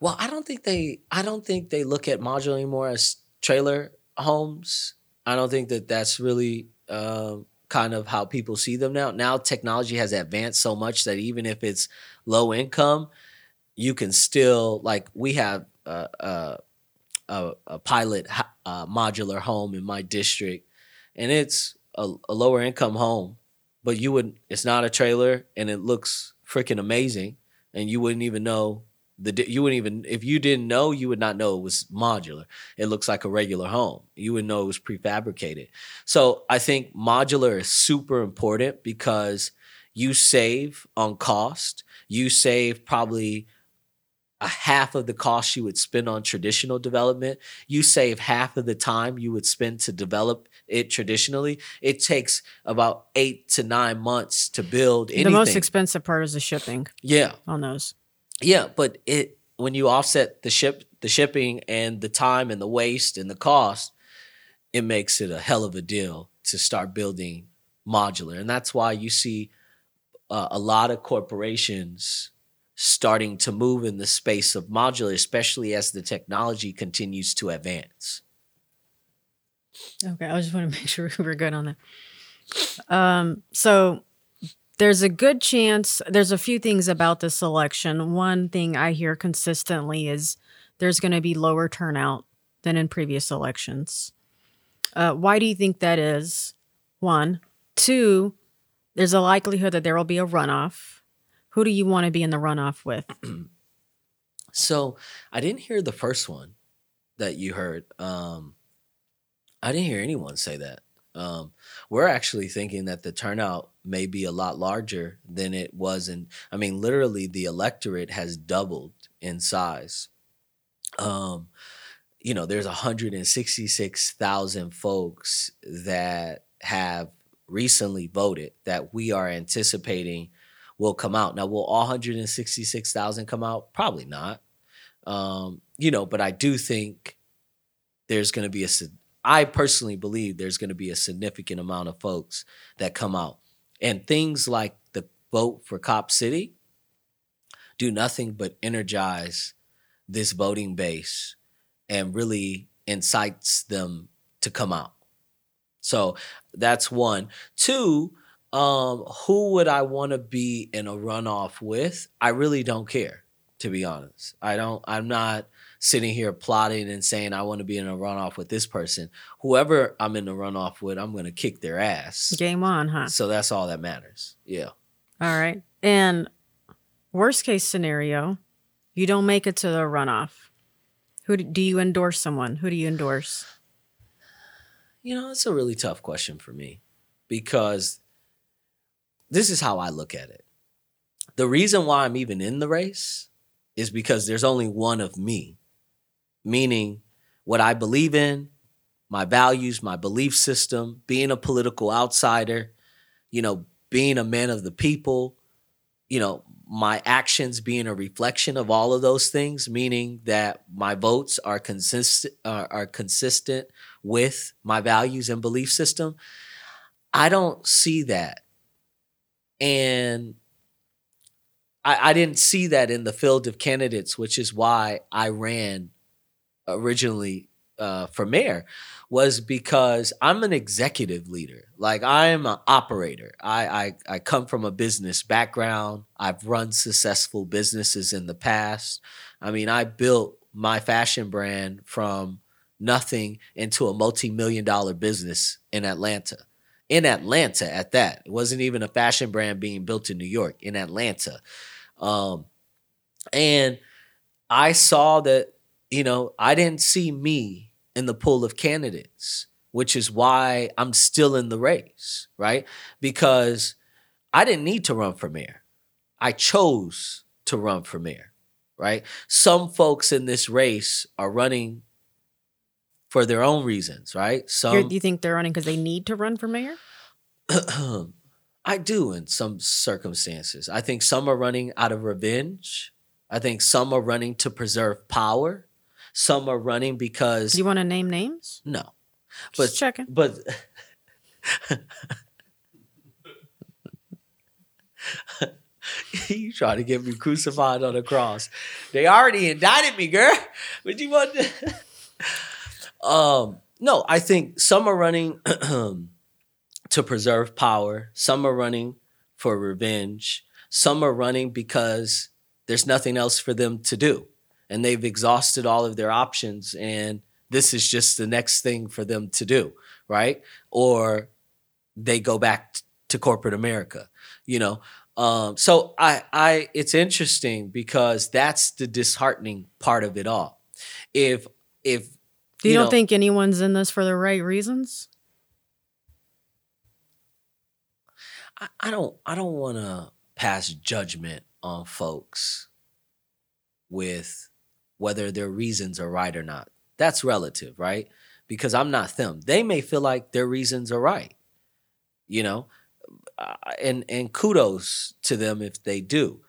Well, I don't think they I don't think they look at modular anymore as trailer homes. I don't think that that's really um, kind of how people see them now. Now technology has advanced so much that even if it's low income, you can still like we have a a, a, a pilot uh, modular home in my district, and it's a, a lower income home, but you would it's not a trailer and it looks freaking amazing, and you wouldn't even know the you wouldn't even if you didn't know you would not know it was modular. It looks like a regular home. You would know it was prefabricated. So i think modular is super important because you save on cost. You save probably a half of the cost you would spend on traditional development. You save half of the time you would spend to develop it traditionally it takes about eight to nine months to build anything The most expensive part is the shipping yeah on those. yeah, but it when you offset the ship the shipping and the time and the waste and the cost, it makes it a hell of a deal to start building modular. And that's why you see uh, a lot of corporations starting to move in the space of modular, especially as the technology continues to advance. Okay, I just want to [LAUGHS] make sure we were good on that. Um, so there's a good chance there's a few things about this election. One thing I hear consistently is there's going to be lower turnout than in previous elections. Uh, why do you think that is? One, two. There's a likelihood that there will be a runoff. Who do you want to be in the runoff with? [CLEARS THROAT] So I didn't hear the first one that you heard. Um, I didn't hear anyone say that. Um, we're actually thinking that the turnout may be a lot larger than it was And I mean, literally, the electorate has doubled in size. Um, you know, there's 166,000 folks that have recently voted that we are anticipating will come out. Now, will all 166,000 come out? Probably not. Um, you know, but I do think there's going to be a I personally believe there's going to be a significant amount of folks that come out. And things like the vote for Cop City do nothing but energize this voting base and really incites them to come out. So that's one. Two, um, who would I want to be in a runoff with? I really don't care, to be honest. I don't, I'm not sitting here plotting and saying I want to be in a runoff with this person. Whoever I'm in a runoff with, I'm going to kick their ass. Game on, huh? So that's all that matters. Yeah. All right. And worst case scenario, you don't make it to the runoff. Who do, do you endorse someone? Who do you endorse? You know, it's a really tough question for me because this is how I look at it. The reason why I'm even in the race is because there's only one of me meaning what I believe in, my values, my belief system, being a political outsider, you know, being a man of the people, you know, my actions being a reflection of all of those things, meaning that my votes are consistent uh, are consistent with my values and belief system. I don't see that, and I, I didn't see that in the field of candidates, which is why I ran originally uh, for mayor was because I'm an executive leader. Like I'm an operator. I, I I come from a business background. I've run successful businesses in the past. I mean, I built my fashion brand from nothing into a multi-million dollar business in Atlanta. In Atlanta at that. It wasn't even a fashion brand being built in New York, in Atlanta. Um, and I saw that you know, I didn't see me in the pool of candidates, which is why I'm still in the race, right? Because I didn't need to run for mayor. I chose to run for mayor, right? Some folks in this race are running for their own reasons, right? Some You're, you think they're running because they need to run for mayor? [CLEARS THROAT] I do in some circumstances. I think some are running out of revenge. I think some are running to preserve power. Some are running because you want to name names? No, but Just checking. But [LAUGHS] you try to get me crucified on a cross. They already indicted me, girl. What you want? To... [LAUGHS] um, no, I think some are running [CLEARS THROAT] to preserve power. Some are running for revenge. Some are running because there's nothing else for them to do and they've exhausted all of their options and this is just the next thing for them to do right? Or they go back t- to corporate america you know? Um, so i i it's interesting because that's the disheartening part of it all. If if you, you don't know, think anyone's in this for the right reasons? I, I don't i don't want to pass judgment on folks with whether their reasons are right or not. That's relative, right? Because I'm not them. They may feel like their reasons are right, you know, and and kudos to them if they do.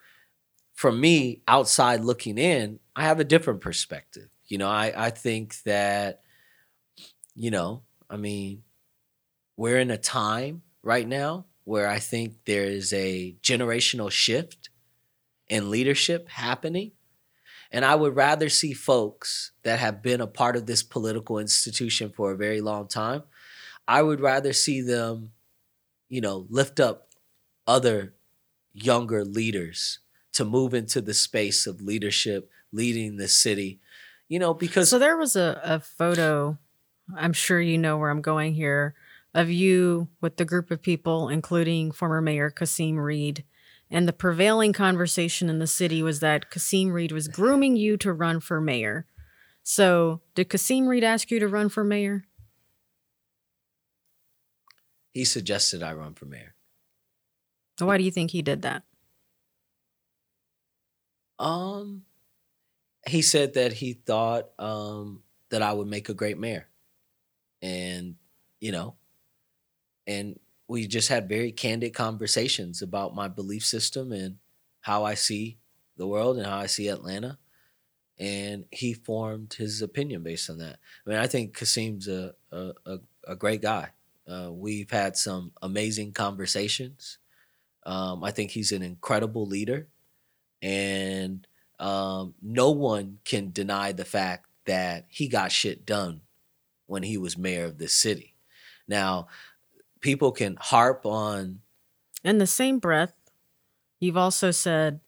For me, outside looking in, I have a different perspective. You know, I I think that, you know, I mean, we're in a time right now where I think there is a generational shift in leadership happening and I would rather see folks that have been a part of this political institution for a very long time, I would rather see them you know, lift up other younger leaders to move into the space of leadership, leading the city. You know, because So there was a, a photo, I'm sure you know where I'm going here, of you with the group of people, including former Mayor Kasim Reed. And the prevailing conversation in the city was that Kasim Reed was grooming you to run for mayor. So, did Kasim Reed ask you to run for mayor? he suggested I run for mayor. Why do you think he did that? Um, he said that he thought um that I would make a great mayor, and you know, and we just had very candid conversations about my belief system and how I see the world and how I see Atlanta. And he formed his opinion based on that. I mean, I think Kasim's a a, a, a great guy. Uh, we've had some amazing conversations. Um, I think he's an incredible leader, and um, no one can deny the fact that he got shit done when he was mayor of this city. Now, people can harp on In the same breath, you've also said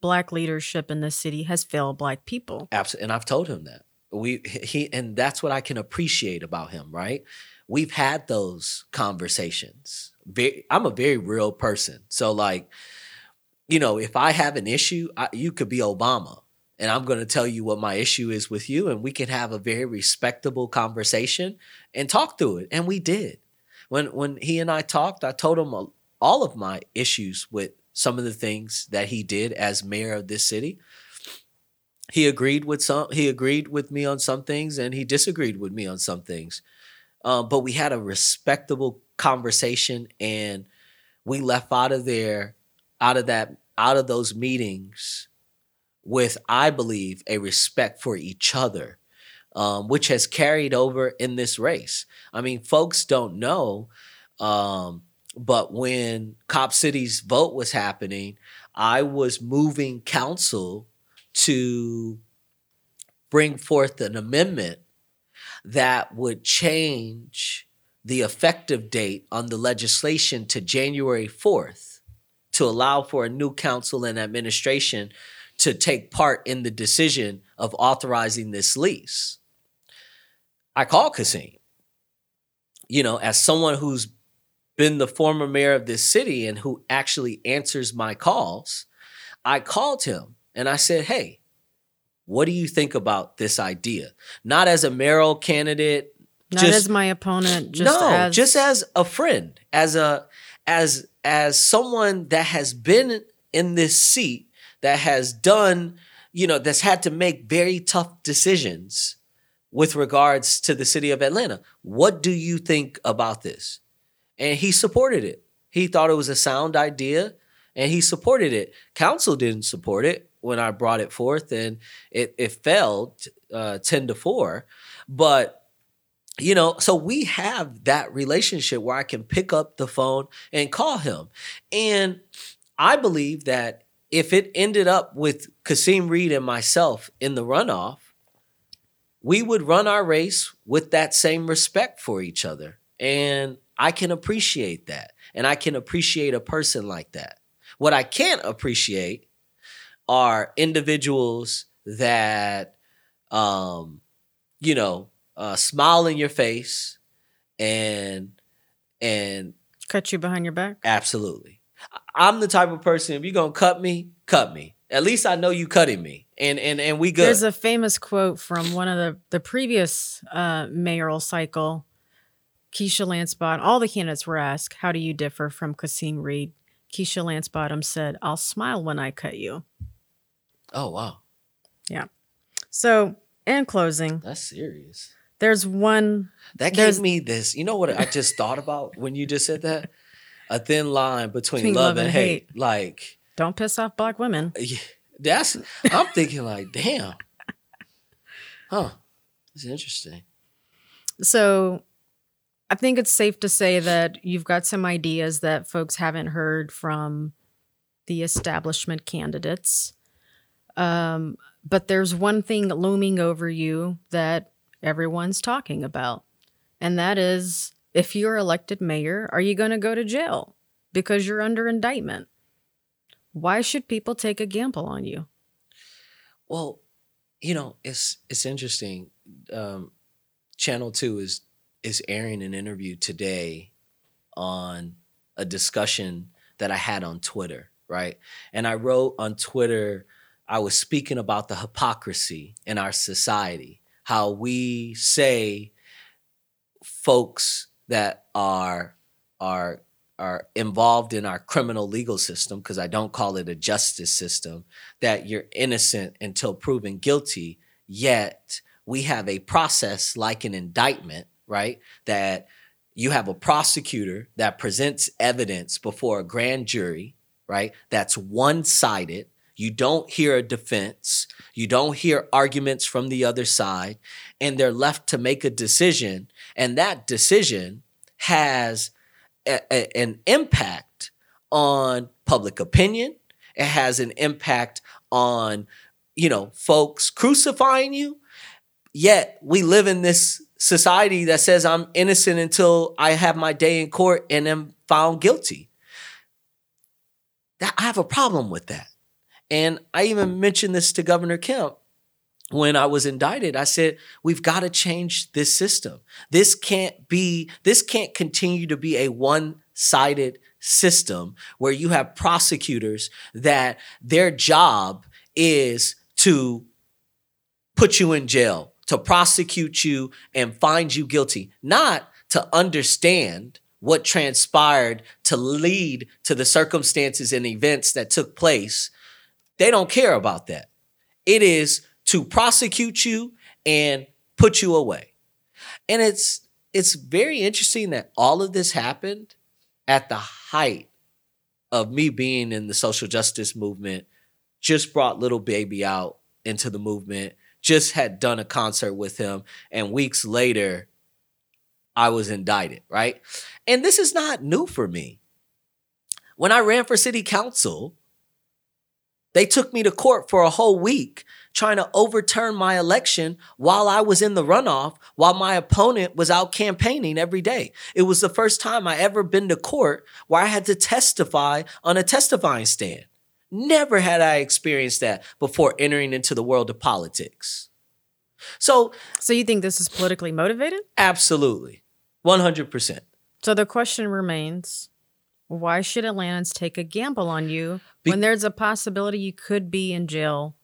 black leadership in this city has failed black people. Absolutely, and I've told him that we he and that's what I can appreciate about him. Right? We've had those conversations. Very, I'm a very real person, so like, you know, if I have an issue, I, you could be Obama, and I'm going to tell you what my issue is with you, and we can have a very respectable conversation and talk through it, and we did. When when he and I talked, I told him all of my issues with some of the things that he did as mayor of this city. He agreed with some he agreed with me on some things and he disagreed with me on some things. Um, but we had a respectable conversation and we left out of there out of that out of those meetings with i believe a respect for each other um, which has carried over in this race i mean folks don't know um, but when cop city's vote was happening i was moving council to bring forth an amendment that would change the effective date on the legislation to January 4th to allow for a new council and administration to take part in the decision of authorizing this lease. I called Kasim, you know, as someone who's been the former mayor of this city and who actually answers my calls. I called him and I said, Hey, what do you think about this idea? Not as a mayoral candidate. Not just- as my opponent, just no, as just as a friend, as a as as someone that has been in this seat, that has done, you know, that's had to make very tough decisions with regards to the city of Atlanta. What do you think about this? And he supported it. He thought it was a sound idea and he supported it. Council didn't support it when I brought it forth and it, it failed uh, 10 to 4. But you know, so we have that relationship where I can pick up the phone and call him. And I believe that if it ended up with Kasim Reed and myself in the runoff, we would run our race with that same respect for each other. And I can appreciate that. And I can appreciate a person like that. What I can't appreciate are individuals that, um, you know, uh, smile in your face and and cut you behind your back. absolutely i'm the type of person if you're gonna cut me cut me at least i know you cutting me and and and we good There's a famous quote from one of the the previous uh, mayoral cycle. Keisha Lance Bottoms. All the candidates were asked, "How do you differ from Kasim Reed?" Keisha Lance Bottoms said, "I'll smile when I cut you." oh wow Yeah. So, in closing, that's serious there's one. that gave me this you know what i just [LAUGHS] thought about when you just said that a thin line between, Between love, and hate. like Don't piss off black women. yeah, that's i'm thinking like damn huh it's interesting So, I think it's safe to say that you've got some ideas that folks haven't heard from the establishment candidates. Um, but there's one thing looming over you that everyone's talking about, and that is If you're elected mayor, are you going to go to jail because you're under indictment? Why should people take a gamble on you? Well, you know, it's it's interesting. Um, Channel Two is is airing an interview today on a discussion that I had on Twitter, right? And I wrote on Twitter, I was speaking about the hypocrisy in our society, how we say folks that are are are involved in our criminal legal system because I don't call it a justice system that you're innocent until proven guilty yet we have a process like an indictment right that you have a prosecutor that presents evidence before a grand jury right that's one-sided. You don't hear a defense. You don't hear arguments from the other side and they're left to make a decision and that decision has a, an impact on public opinion. It has an impact on, you know, folks crucifying you. Yet we live in this society that says I'm innocent until I have my day in court and am found guilty. That I have a problem with that. And I even mentioned this to Governor Kemp when I was indicted, I said, we've got to change this system. This can't be, this can't continue to be a one sided system where you have prosecutors that their job is to put you in jail, to prosecute you and find you guilty, not to understand what transpired to lead to the circumstances and events that took place. They don't care about that. It is to prosecute you and put you away. And it's it's very interesting that all of this happened at the height of me being in the social justice movement, just brought Lil Baby out into the movement, just had done a concert with him, and weeks later, I was indicted, right? And this is not new for me. When I ran for city council, they took me to court for a whole week trying to overturn my election while I was in the runoff, while my opponent was out campaigning every day. It was the first time I ever been to court where I had to testify on a testifying stand. Never had I experienced that before entering into the world of politics. So, so you think this is politically motivated? Absolutely. 100%. So the question remains why should Atlantans take a gamble on you when there's a possibility you could be in jail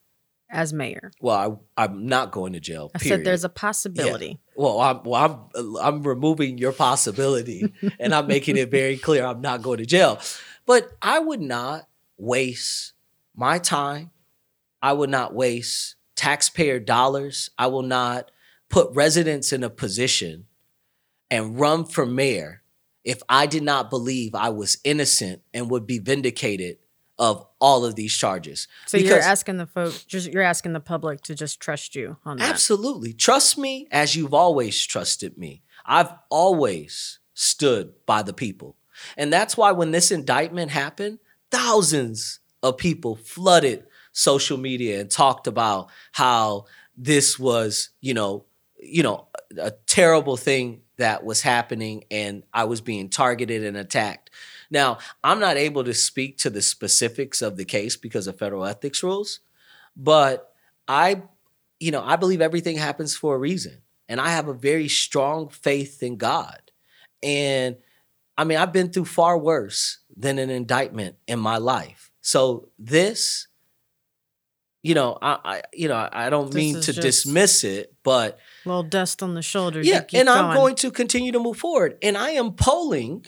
as mayor? Well, I, am not going to jail. I said there's a possibility. Yeah. Well, I'm well, I'm I'm removing your possibility, [LAUGHS] and I'm making it very clear I'm not going to jail. But I would not waste my time. I would not waste taxpayer dollars. I will not put residents in a position and run for mayor if I did not believe I was innocent and would be vindicated of all of these charges. So because you're asking the folks, just you're asking the public to just trust you on that. Absolutely, trust me as you've always trusted me. I've always stood by the people, and that's why when this indictment happened, thousands of people flooded social media and talked about how this was, you know, you know, a terrible thing that was happening, and I was being targeted and attacked. Now, I'm not able to speak to the specifics of the case because of federal ethics rules, but I, you know, I believe everything happens for a reason. And I have a very strong faith in God. And I mean, I've been through far worse than an indictment in my life. So this, you know, I, I you know, I don't this mean to dismiss it, but a little dust on the shoulders. Yeah, and going. I'm going to continue to move forward. And I am polling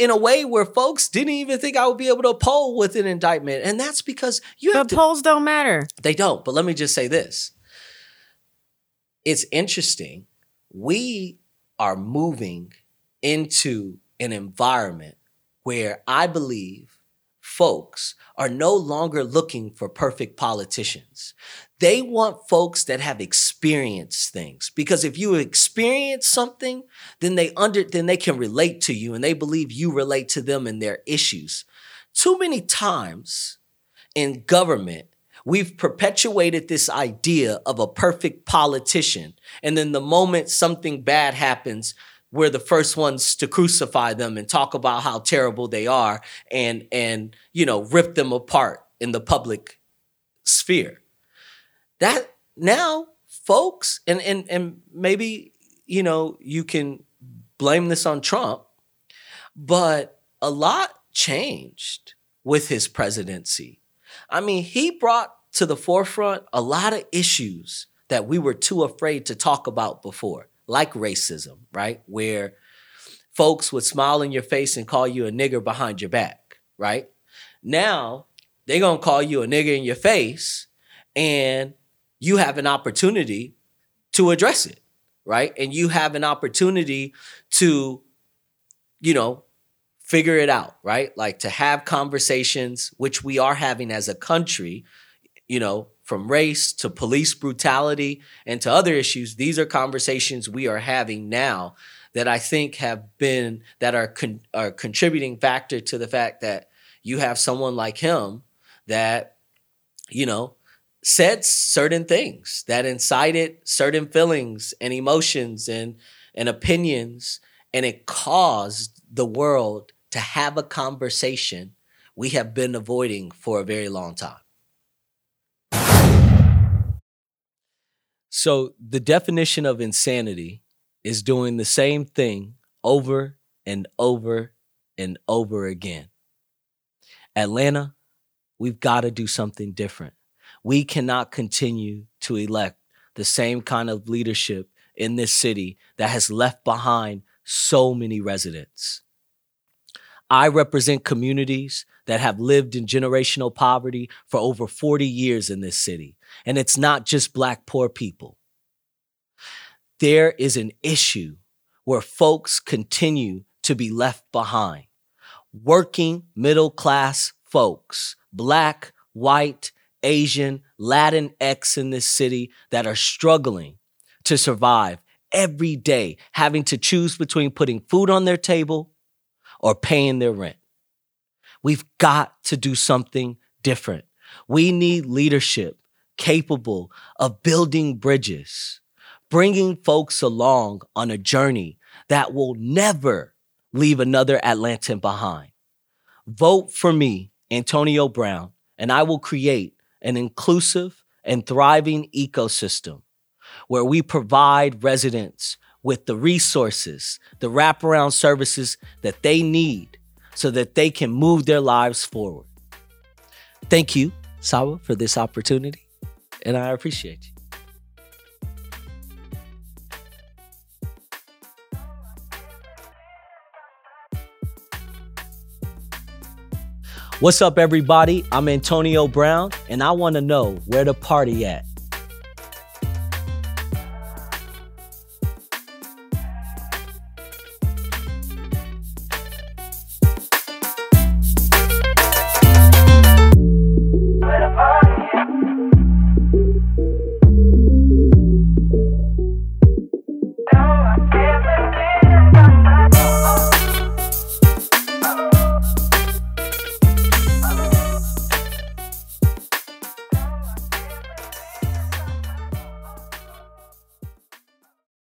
in a way where folks didn't even think I would be able to poll with an indictment. And that's because you have but polls don't matter. They don't. But let me just say this. It's interesting. We are moving into an environment where I believe folks are no longer looking for perfect politicians. They want folks that have experienced things because if you experience something, then they under then they can relate to you and they believe you relate to them and their issues. Too many times in government, We've perpetuated this idea of a perfect politician. And then the moment something bad happens, we're the first ones to crucify them and talk about how terrible they are and and you know rip them apart in the public sphere. That now folks and and and maybe you know you can blame this on Trump, but a lot changed with his presidency. I mean, he brought to the forefront a lot of issues that we were too afraid to talk about before, like racism, right? Where folks would smile in your face and call you a nigger behind your back, right? Now, they're going to call you a nigger in your face and you have an opportunity to address it, right? And you have an opportunity to, you know, figure it out, right? Like to have conversations, which we are having as a country, you know, from race to police brutality and to other issues. These are conversations we are having now that I think have been that are con- are contributing factor to the fact that you have someone like him that you know said certain things that incited certain feelings and emotions and and opinions and it caused the world to have a conversation we have been avoiding for a very long time. So, the definition of insanity is doing the same thing over and over and over again. Atlanta, we've got to do something different. We cannot continue to elect the same kind of leadership in this city that has left behind so many residents. I represent communities that have lived in generational poverty for over 40 years in this city. And it's not just Black poor people. There is an issue where folks continue to be left behind. Working middle class folks, Black, white, Asian, Latin X in this city that are struggling to survive every day, having to choose between putting food on their table or paying their rent. We've got to do something different. We need leadership capable of building bridges, bringing folks along on a journey that will never leave another Atlantan behind. Vote for me, Antonio Brown, and I will create an inclusive and thriving ecosystem where we provide residents with the resources, the wraparound services that they need so that they can move their lives forward. Thank you, Sawa, for this opportunity, and I appreciate you. What's up, everybody? I'm Antonio Brown, and I want to know where the party at.